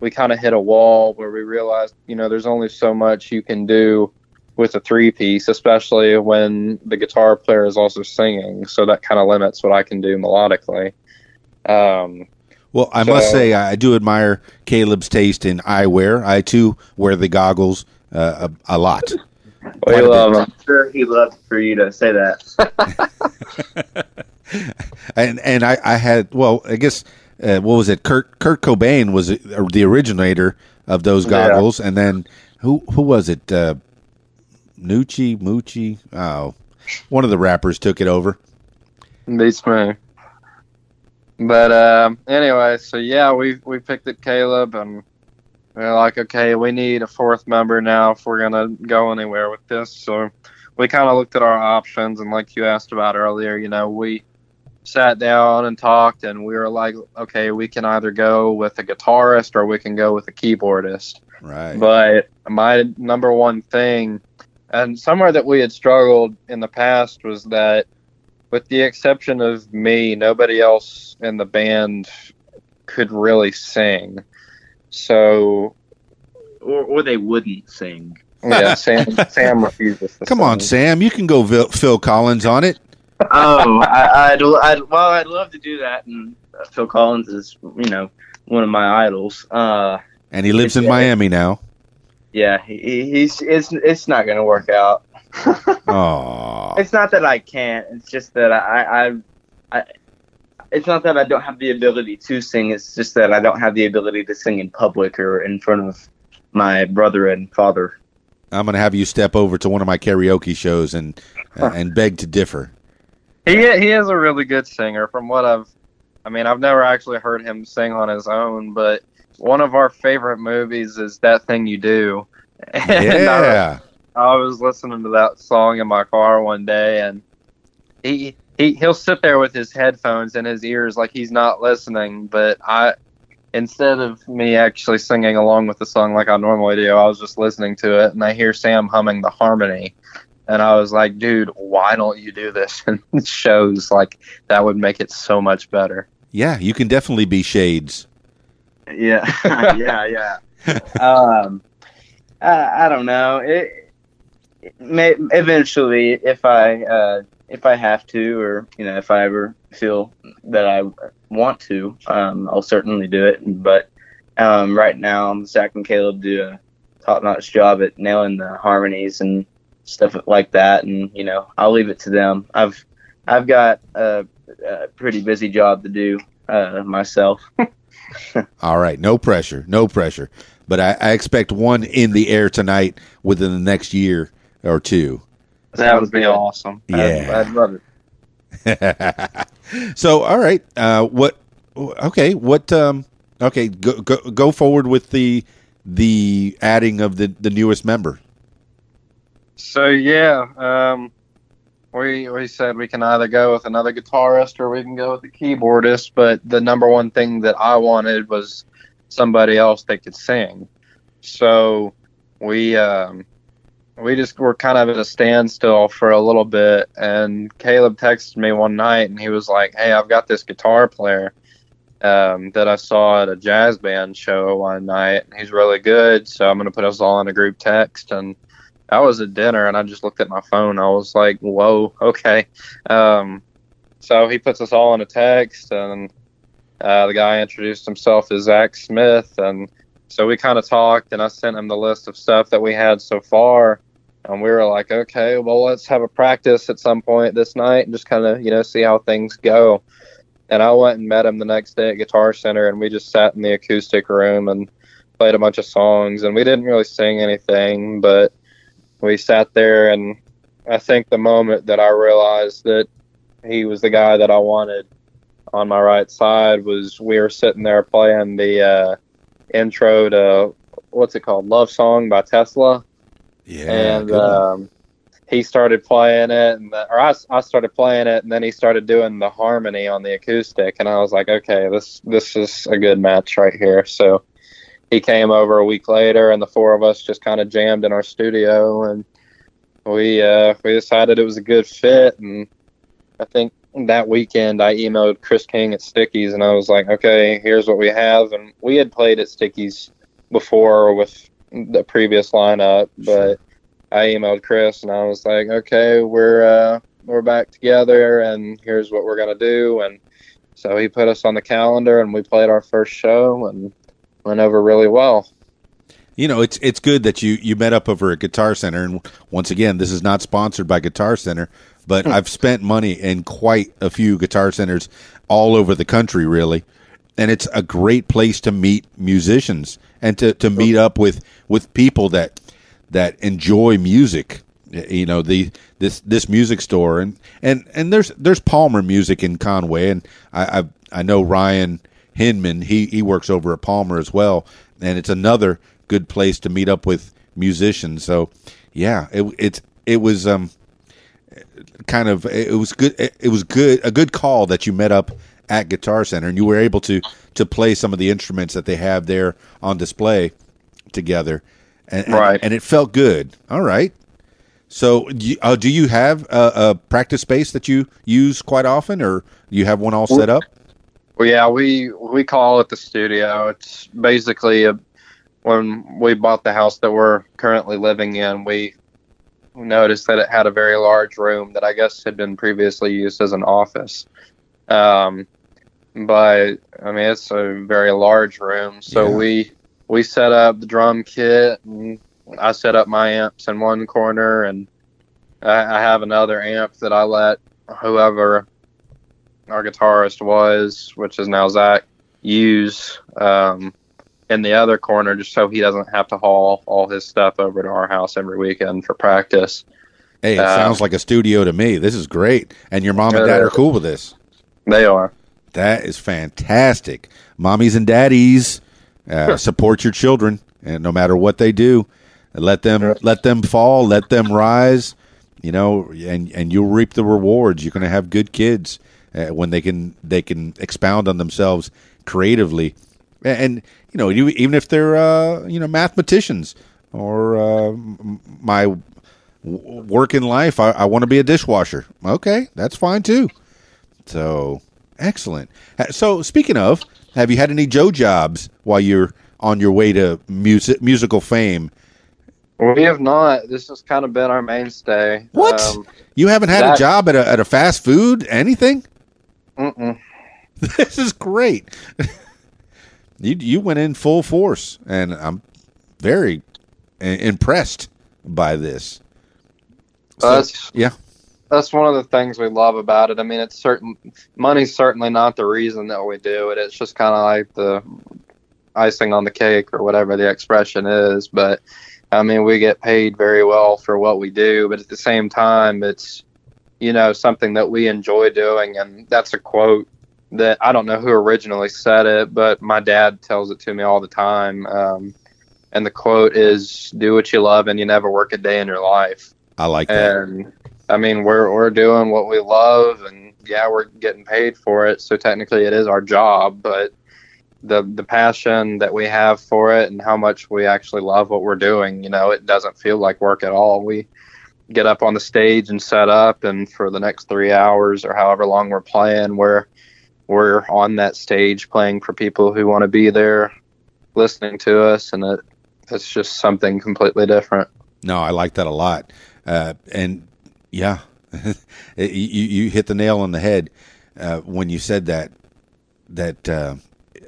we kind of hit a wall where we realized, you know, there's only so much you can do with a three piece, especially when the guitar player is also singing. So that kind of limits what I can do melodically. Um,
Well, I
So-
must say I do admire Kaleb's taste in eyewear. I too wear the goggles uh, a, a lot.
we
Quite
love
bit.
them.
I'm sure he'd love for you to say that.
and and I, I had well, I guess uh, what was it? Kurt Kurt Cobain was the originator of those
Yeah.
goggles, and then who who was it? Uh, Nucci Moochie. Oh, one of the rappers took it over.
Beats me. But um, anyway, so yeah, we we picked up Kaleb, and we're like, okay, we need a fourth member now if we're gonna go anywhere with this. So we kind of looked at our options, and like you asked about earlier, you know, we sat down and talked, and we were like, okay, we can either go with a guitarist or we can go with a keyboardist.
Right.
But my number one thing, and somewhere that we had struggled in the past, was that with the exception of me, nobody else in the band could really sing. So,
Or, or they wouldn't sing.
yeah, Sam, Sam refuses to
Come on. Sam. You can go Phil, Phil Collins on it.
Oh, I, I'd, I'd, well, I'd love to do that. And Phil Collins is, you know, one of my idols. Uh,
And he lives in
Yeah.
Miami now.
yeah, he, he's it's it's not gonna work out.
Oh,
It's not that I can't. It's just that I, I, I, it's not that I don't have the ability to sing. It's just that I don't have the ability to sing in public or in front of my brother and father.
I'm gonna have you step over to one of my karaoke shows and uh, and beg to differ.
He he is a really good singer. From what I've, I mean, I've never actually heard him sing on his own, but one of our favorite movies is That Thing You Do. And I,
Yeah.
I was listening to that song in my car one day, and he he he'll sit there with his headphones in his ears like he's not listening. But I, instead of me actually singing along with the song like I normally do, I was just listening to it, and I hear Sam humming the harmony. And I was like, dude, why don't you do this? And shows like that would make it so much better.
Yeah, you can definitely be shades.
Yeah, yeah, yeah. um, I, I don't know. It, it may eventually, if I uh, if I have to, or you know, if I ever feel that I want to, um, I'll certainly do it. But um, right now, Zach and Kaleb do a top notch job at nailing the harmonies and stuff like that, and you know, I'll leave it to them. I've I've got a, a pretty busy job to do uh, myself.
All right, no pressure, no pressure. But I, I expect one in the air tonight within the next year or two.
That would be awesome.
Yeah.
I'd, I'd love it.
so, all right, uh, what? Okay, what? Um, okay, go, go go forward with the the adding of the the newest member.
So yeah, um, we we said we can either go with another guitarist or we can go with the keyboardist. But the number one thing that I wanted was somebody else that could sing. So we um, we just were kind of at a standstill for a little bit. And Kaleb texted me one night and he was like, "Hey, I've got this guitar player." Um, that I saw at a jazz band show one night. He's really good, so I'm gonna put us all in a group text and I was at dinner and I just looked at my phone. I was like, "Whoa, okay." Um, so he puts us all in a text, and uh, the guy introduced himself as Zach Smith, and so we kind of talked, and I sent him the list of stuff that we had so far, and we were like, "Okay, well, let's have a practice at some point this night and just kind of, you know, see how things go." And I went and met him the next day at Guitar Center, and we just sat in the acoustic room and played a bunch of songs, and we didn't really sing anything, but we sat there and I think the moment that I realized that he was the guy that I wanted on my right side was we were sitting there playing the uh, intro to what's it called? Love Song by Tesla.
Yeah,
and um, he started playing it and the, or I, I started playing it and then he started doing the harmony on the acoustic and I was like okay this this is a good match right here. So he came over a week later, and the four of us just kind of jammed in our studio, and we uh, we decided it was a good fit. And I think that weekend I emailed Chris King at Stickyz, and I was like, okay, here's what we have, and we had played at Stickyz before with the previous lineup, but I emailed Chris and I was like, okay, we're uh, we're back together, and here's what we're gonna do, and so he put us on the calendar, and we played our first show, and went over really well.
You know, it's it's good that you you met up over at Guitar Center, and once again, this is not sponsored by Guitar Center, but hmm. I've spent money in quite a few Guitar Centers all over the country, really, and it's a great place to meet musicians and to, to meet up with with people that that enjoy music. You know the this this music store and and and there's there's Palmer Music in Conway, and I I, I know Ryan Hinman. He he works over at Palmer as well, and it's another good place to meet up with musicians. So yeah, it it's it was um kind of it was good it was good a good call that you met up at Guitar Center and you were able to to play some of the instruments that they have there on display together and,
Right.
and, and it felt good all right so do you, uh, do you have a, a practice space that you use quite often or do you have one all set up
Well, yeah, we we call it the studio. It's basically a, when we bought the house that we're currently living in, we noticed that it had a very large room that I guess had been previously used as an office. Um, but I mean, it's a very large room, so
Yeah.
we we set up the drum kit, and I set up my amps in one corner, and I, I have another amp that I let whoever our guitarist was, which is now Zach, use um, in the other corner just so he doesn't have to haul all his stuff over to our house every weekend for practice.
hey it
Uh,
sounds like a studio to me this is great and your mom and dad are cool with this
They are.
That is fantastic. Mommies and daddies, uh, support your children, and no matter what they do, let them let them fall, let them rise. You know, and and you'll reap the rewards. You're going to have good kids uh, when they can they can expound on themselves creatively, and, and you know, you, even if they're uh, you know mathematicians or uh, my w- work in life, I, I want to be a dishwasher. Okay, that's fine too. So excellent. So speaking of, have you had any Joe jobs while you're on your way to music musical fame?
We have not. This has kind of been our mainstay.
What?
Um,
you haven't had a job at a at a fast food anything?
Mm-mm.
this is great. you you went in full force, and I'm very i- impressed by this. So,
That's
yeah,
that's one of the things we love about it. I mean, it's certain money's certainly not the reason that we do it. It's just kind of like the icing on the cake or whatever the expression is. But I mean, we get paid very well for what we do, but at the same time, it's you know something that we enjoy doing, and that's a quote that I don't know who originally said it, but my dad tells it to me all the time. Um, and the quote is, "Do what you love, and you never work a day in your life."
I like that.
and I mean we're we're doing what we love and yeah we're getting paid for it so technically it is our job but the the passion that we have for it and how much we actually love what we're doing you know it doesn't feel like work at all we get up on the stage and set up and for the next 3 hours or however long we're playing we're we're on that stage playing for people who want to be there listening to us and it it's just something completely different
No, I like that a lot. Uh, and yeah, you, you hit the nail on the head uh, when you said that. That uh,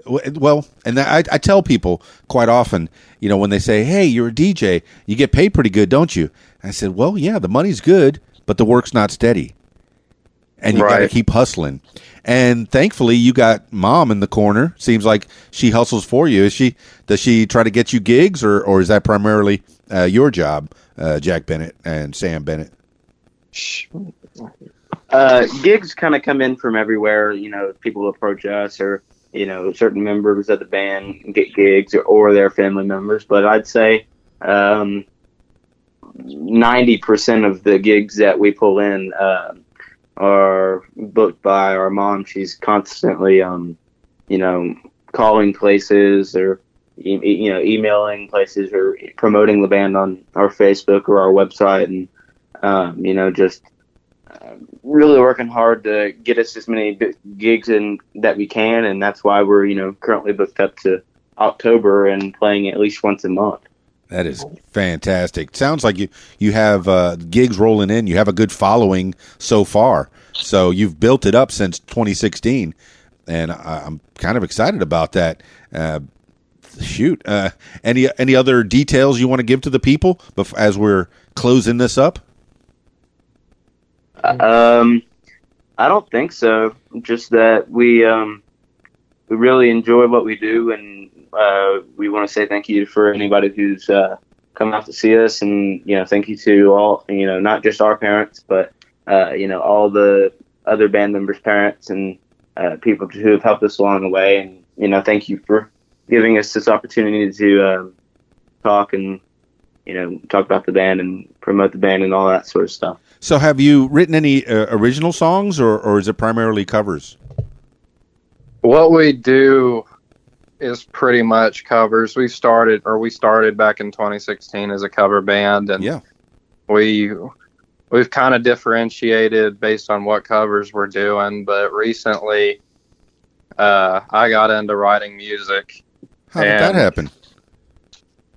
well, and I, I tell people quite often, you know, when they say, "Hey, you're a DJ, you get paid pretty good, don't you?" I said, "Well, yeah, the money's good, but the work's not steady, and you got to keep hustling." And thankfully, you got mom in the corner. Seems like she hustles for you. Is she? Does she try to get you gigs, or or is that primarily uh, your job, uh, Jack Bennett and Sam Bennett?
Uh, gigs kind of come in from everywhere. You know, people approach us, or you know, certain members of the band get gigs, or, or their family members. But I'd say um, ninety percent of the gigs that we pull in uh, are booked by our mom. She's constantly, um, you know, calling places or e- you know, emailing places or promoting the band on our Facebook or our website, and um, you know, just uh, really working hard to get us as many b- gigs in that we can, and that's why we're you know currently booked up to October and playing at least once a month.
That is fantastic. Sounds like you you have uh, gigs rolling in. You have a good following so far. So you've built it up since 2016, and I, I'm kind of excited about that. Uh, shoot, uh, any any other details you want to give to the people as we're closing this up?
Um, I don't think so. Just that we um, we really enjoy what we do, and uh, we want to say thank you for anybody who's uh, come out to see us, and you know, thank you to all, you know, not just our parents, but uh, you know, all the other band members' parents and uh, people who have helped us along the way, and you know, thank you for giving us this opportunity to um, talk and you know talk about the band and promote the band and all that sort of stuff.
So have you written any uh, original songs, or or is it primarily covers?
What we do is pretty much covers. We started, or we started back in 2016 as a cover band, and
Yeah.
we we've kind of differentiated based on what covers we're doing. But recently, uh, I got into writing music.
How did that happen?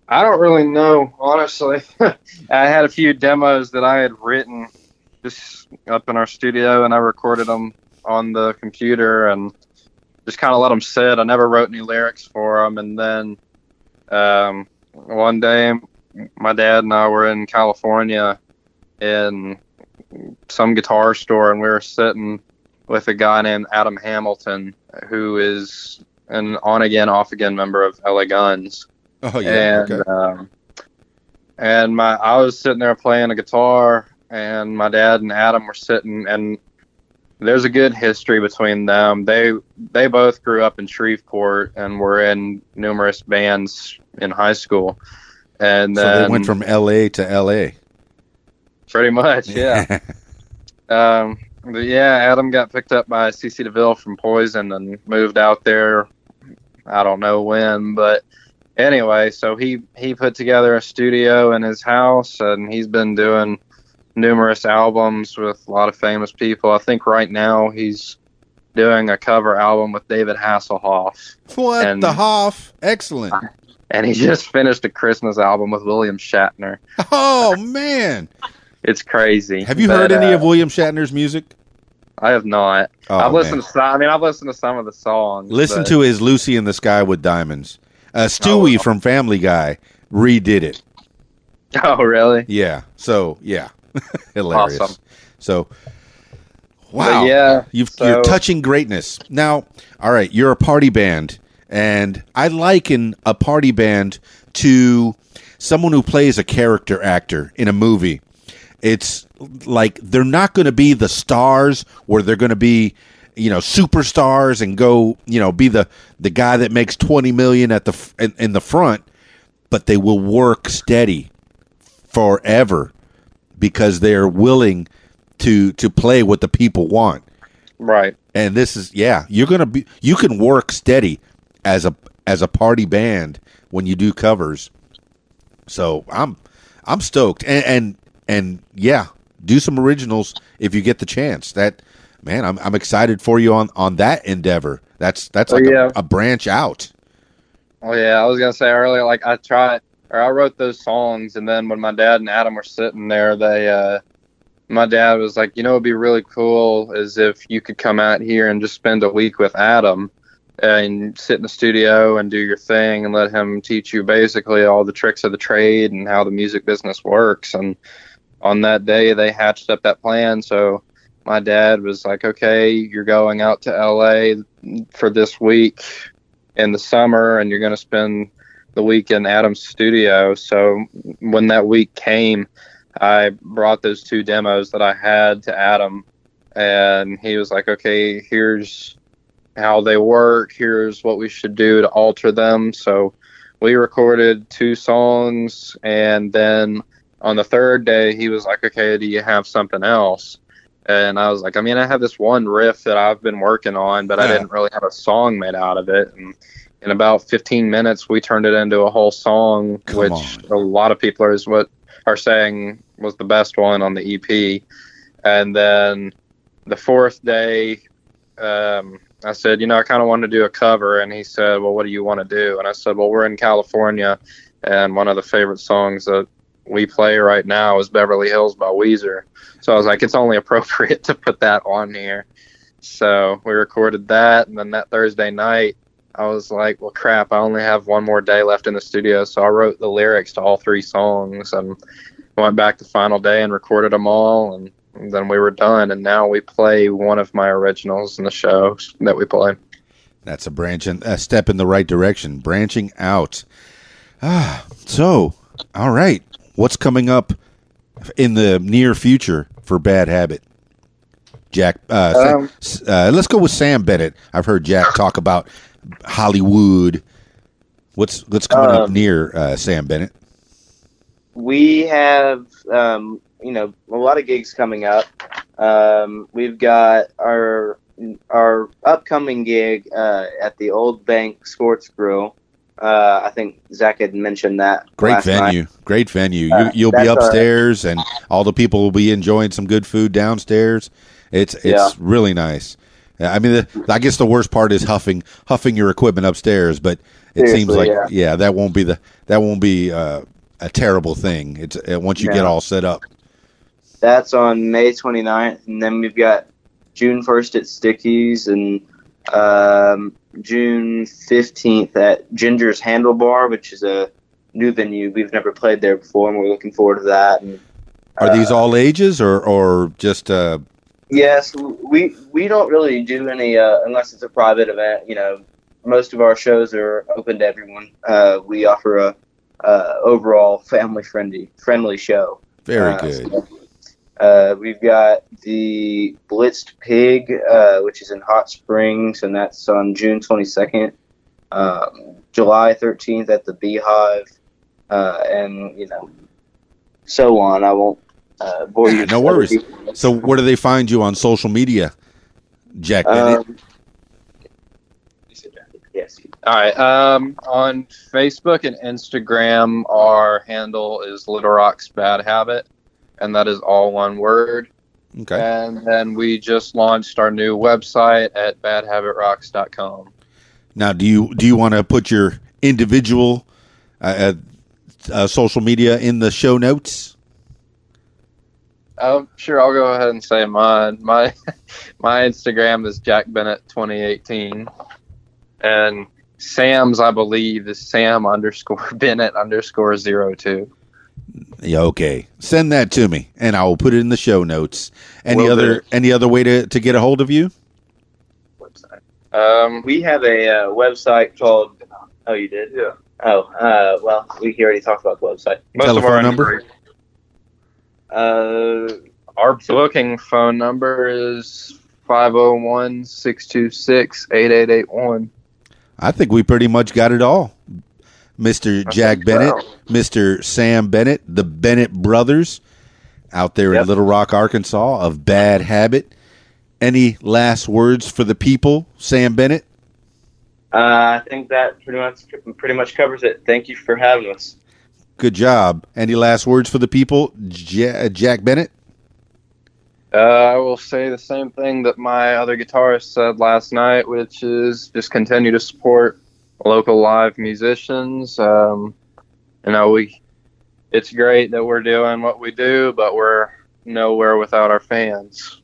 I don't really know, honestly. I had a few demos that I had written just up in our studio, and I recorded them on the computer and just kind of let them sit. I never wrote any lyrics for them. And then um, one day, my dad and I were in California in some guitar store, and we were sitting with a guy named Adam Hamilton, who is an on again, off again member of LA Guns
Oh yeah.
and
okay.
um, and my I was sitting there playing a guitar, and my dad and Adam were sitting, and there's a good history between them. They they both grew up in Shreveport and were in numerous bands in high school, and
So
then
they went from L.A. to L.A.
pretty much, yeah. Um, yeah, Adam got picked up by CC DeVille from Poison and moved out there. I don't know when, but anyway, so he he put together a studio in his house, and he's been doing numerous albums with a lot of famous people. I think right now he's doing a cover album with David Hasselhoff,
what
And-
the Hoff? Excellent.
and he just finished a Christmas album with William Shatner.
Oh man,
It's crazy.
have you
But,
heard any
uh,
of William Shatner's music?
I have not.
Oh,
I've listened
man.
to some. I mean, I've listened to some of the songs.
Listen
but-
to his "Lucy in the Sky with Diamonds." Uh, Stewie
Oh.
from Family Guy redid it.
Oh, really?
Yeah. So yeah, hilarious.
Awesome.
So wow.
yeah.
You've,
so-
you're touching greatness. Now, all right, you're a party band, and I liken a party band to someone who plays a character actor in a movie. It's like they're not going to be the stars where they're going to be, you know, superstars and go, you know, be the the guy that makes 20 million at the in, in the front, but they will work steady forever because they're willing to to play what the people want.
Right.
And this is yeah, you're gonna be you can work steady as a as a party band when you do covers. So I'm I'm stoked and and and yeah, do some originals if you get the chance. That man, I'm I'm excited for you on on that endeavor. That's that's
Oh,
like
yeah.
a, a branch out.
Oh yeah, I was gonna say earlier, like I tried, or I wrote those songs, and then when my dad and Adam were sitting there, they, uh, my dad was like, you know, it'd be really cool is if you could come out here and just spend a week with Adam, and sit in the studio and do your thing, and let him teach you basically all the tricks of the trade and how the music business works. And on that day, they hatched up that plan. So my dad was like, okay, you're going out to LA for this week in the summer and you're going to spend the week in Adam's studio. So when that week came, I brought those two demos that I had to Adam and he was like, okay, here's how they work. Here's what we should do to alter them. So we recorded two songs and then on the third day he was like, okay, do you have something else? And I was like, I mean, I have this one riff that I've been working on, but I didn't really have a song made out of it. And in about 15 minutes, we turned it into a whole song,
Come
which
on.
a lot of people are, is what are saying was the best one on the EP. And then the fourth day, um, I said, you know, I kind of want to do a cover. And he said, well, what do you want to do? And I said, well, we're in California. And one of the favorite songs that we play right now is Beverly Hills by Weezer. So I was like, it's only appropriate to put that on here. So we recorded that. And then that Thursday night, I was like, well, crap, I only have one more day left in the studio. So I wrote the lyrics to all three songs and went back the final day and recorded them all. And, and then we were done. And now we play one of my originals in the show that we play.
That's a branch and a step in the right direction, branching out. Ah, so all right, what's coming up in the near future for Bad Habit? Jack, uh,
Um,
uh, let's go with Sam Bennett. I've heard Jack talk about Hollywood. What's what's coming up
Um,
near uh, Sam Bennett?
we have um, you know a lot of gigs coming up. Um, we've got our our upcoming gig uh, at the Old Bank Sports Grill. Uh, I think Zach had mentioned that.
Great
last night.
venue, great venue.
Uh,
you, you'll be
that's our-
upstairs, and all the people will be enjoying some good food downstairs. It's it's
Yeah.
really nice. I mean, the, I guess the worst part is huffing huffing your equipment upstairs, but it seems like
yeah.
yeah. that won't be the that won't be uh, a terrible thing. It's uh, once you get all set up.
That's on May 29th, and then we've got June 1st at Stickyz and um, June 15th at Ginger's Handlebar, which is a new venue. We've never played there before, and we're looking forward to that. And
Are these
uh,
all ages or or just uh,
Yes, we we don't really do any uh, unless it's a private event. You know, most of our shows are open to everyone. Uh, we offer a uh, overall family friendly friendly show.
very
Uh,
good?
so, uh, we've got the Blitzed Pig, uh, which is in Hot Springs, and that's on June 22nd. Um, July 13th at the Beehive, uh, and you know, so on. I won't uh.
No worries. So where do they find you on social media, Jack
Um, yes.
All right. Um, on Facebook and Instagram, our handle is Little Rock's Bad Habit, and that is all one word.
okay.
And then we just launched our new website at badhabitrocks.com.
Now, do you do you want to put your individual uh, uh, uh, social media in the show notes?
Oh, sure. I'll go ahead and say mine. My my Instagram is Jack Bennett 2018, and Sam's I believe is Sam underscore Bennett underscore zero two.
Yeah, okay. Send that to me, and I will put it in the show notes. Any
Will
other
do.
any other way to, to get a hold of you?
Um,
We have a uh, website called. Oh, you did? Yeah. Oh, uh, well, we already talked about the website.
most of
Telephone
our
number?
Uh,
Our booking phone number is 501 626 8881.
I think we pretty much got it all. Mr. Jack Bennett,
so.
Mr. Sam Bennett, the Bennett brothers out there in Little Rock, Arkansas of Bad Habit. Any last words for the people, Sam Bennett?
uh, I think that pretty much pretty much covers it. Thank you for having us.
Good job. Any last words for the people, Ja- Jack Bennett?
Uh, I will say the same thing that my other guitarist said last night, which is just continue to support local live musicians. Um, you know, we it's great that we're doing what we do, but we're nowhere without our fans.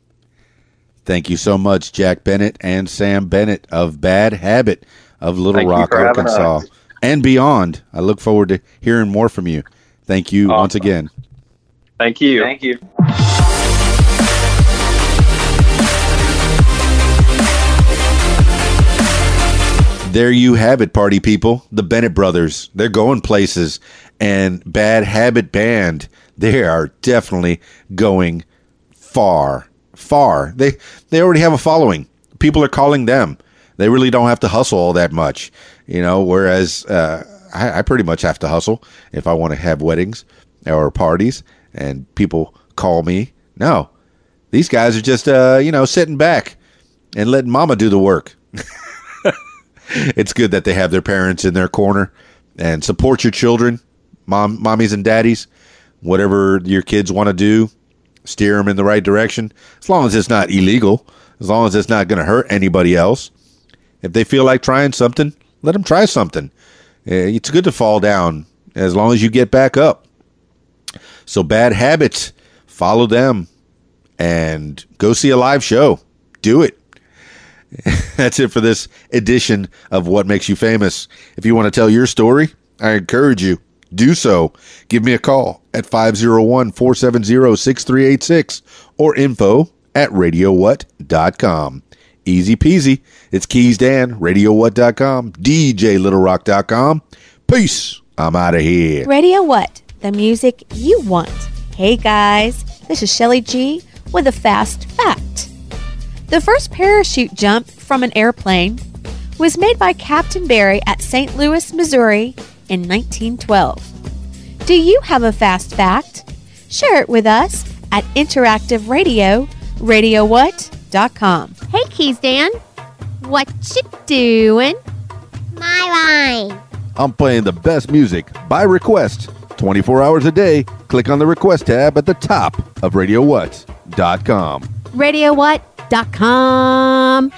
Thank you so much, Jack Bennett and Sam Bennett of Bad Habit of Little
Thank
Rock, Arkansas,
us.
And beyond. I look forward to hearing more from you. Thank you once again.
Thank you.
Thank you.
There you have it, party people. The Bennett brothers. They're going places. And Bad Habit Band, they are definitely going far. Far. They they already have a following. People are calling them. They really don't have to hustle all that much. You know, whereas uh, I, I pretty much have to hustle if I want to have weddings or parties and people call me. No. These guys are just uh, you know, sitting back and letting mama do the work. it's good that they have their parents in their corner and support your children, mom, mommies and daddies. Whatever your kids want to do, steer them in the right direction. As long as it's not illegal, as long as it's not going to hurt anybody else. If they feel like trying something, let them try something. Eh, It's good to fall down as long as you get back up. So bad habits, follow them and go see a live show. Do it. That's it for this edition of What Makes You Famous. If you want to tell your story, I encourage you. Do so. Give me a call at 501 470 6386 or info at radiowhat.com. Easy peasy. It's Keys Dan, radiowhat.com, DJLittleRock.com. Peace. I'm out of here.
Radio What? The music you want. Hey guys, this is Shelly G with a fast fact. The first parachute jump from an airplane was made by Captain Berry at St. Louis, Missouri in 1912. Do you have a fast fact? Share it with us at Interactive Radio, radiowhat.com.
Hey, Keys Dan. What you doing? My line.
I'm playing the best music by request 24 hours a day. Click on the request tab at the top of radiowhat.com.
RadioWhat.com.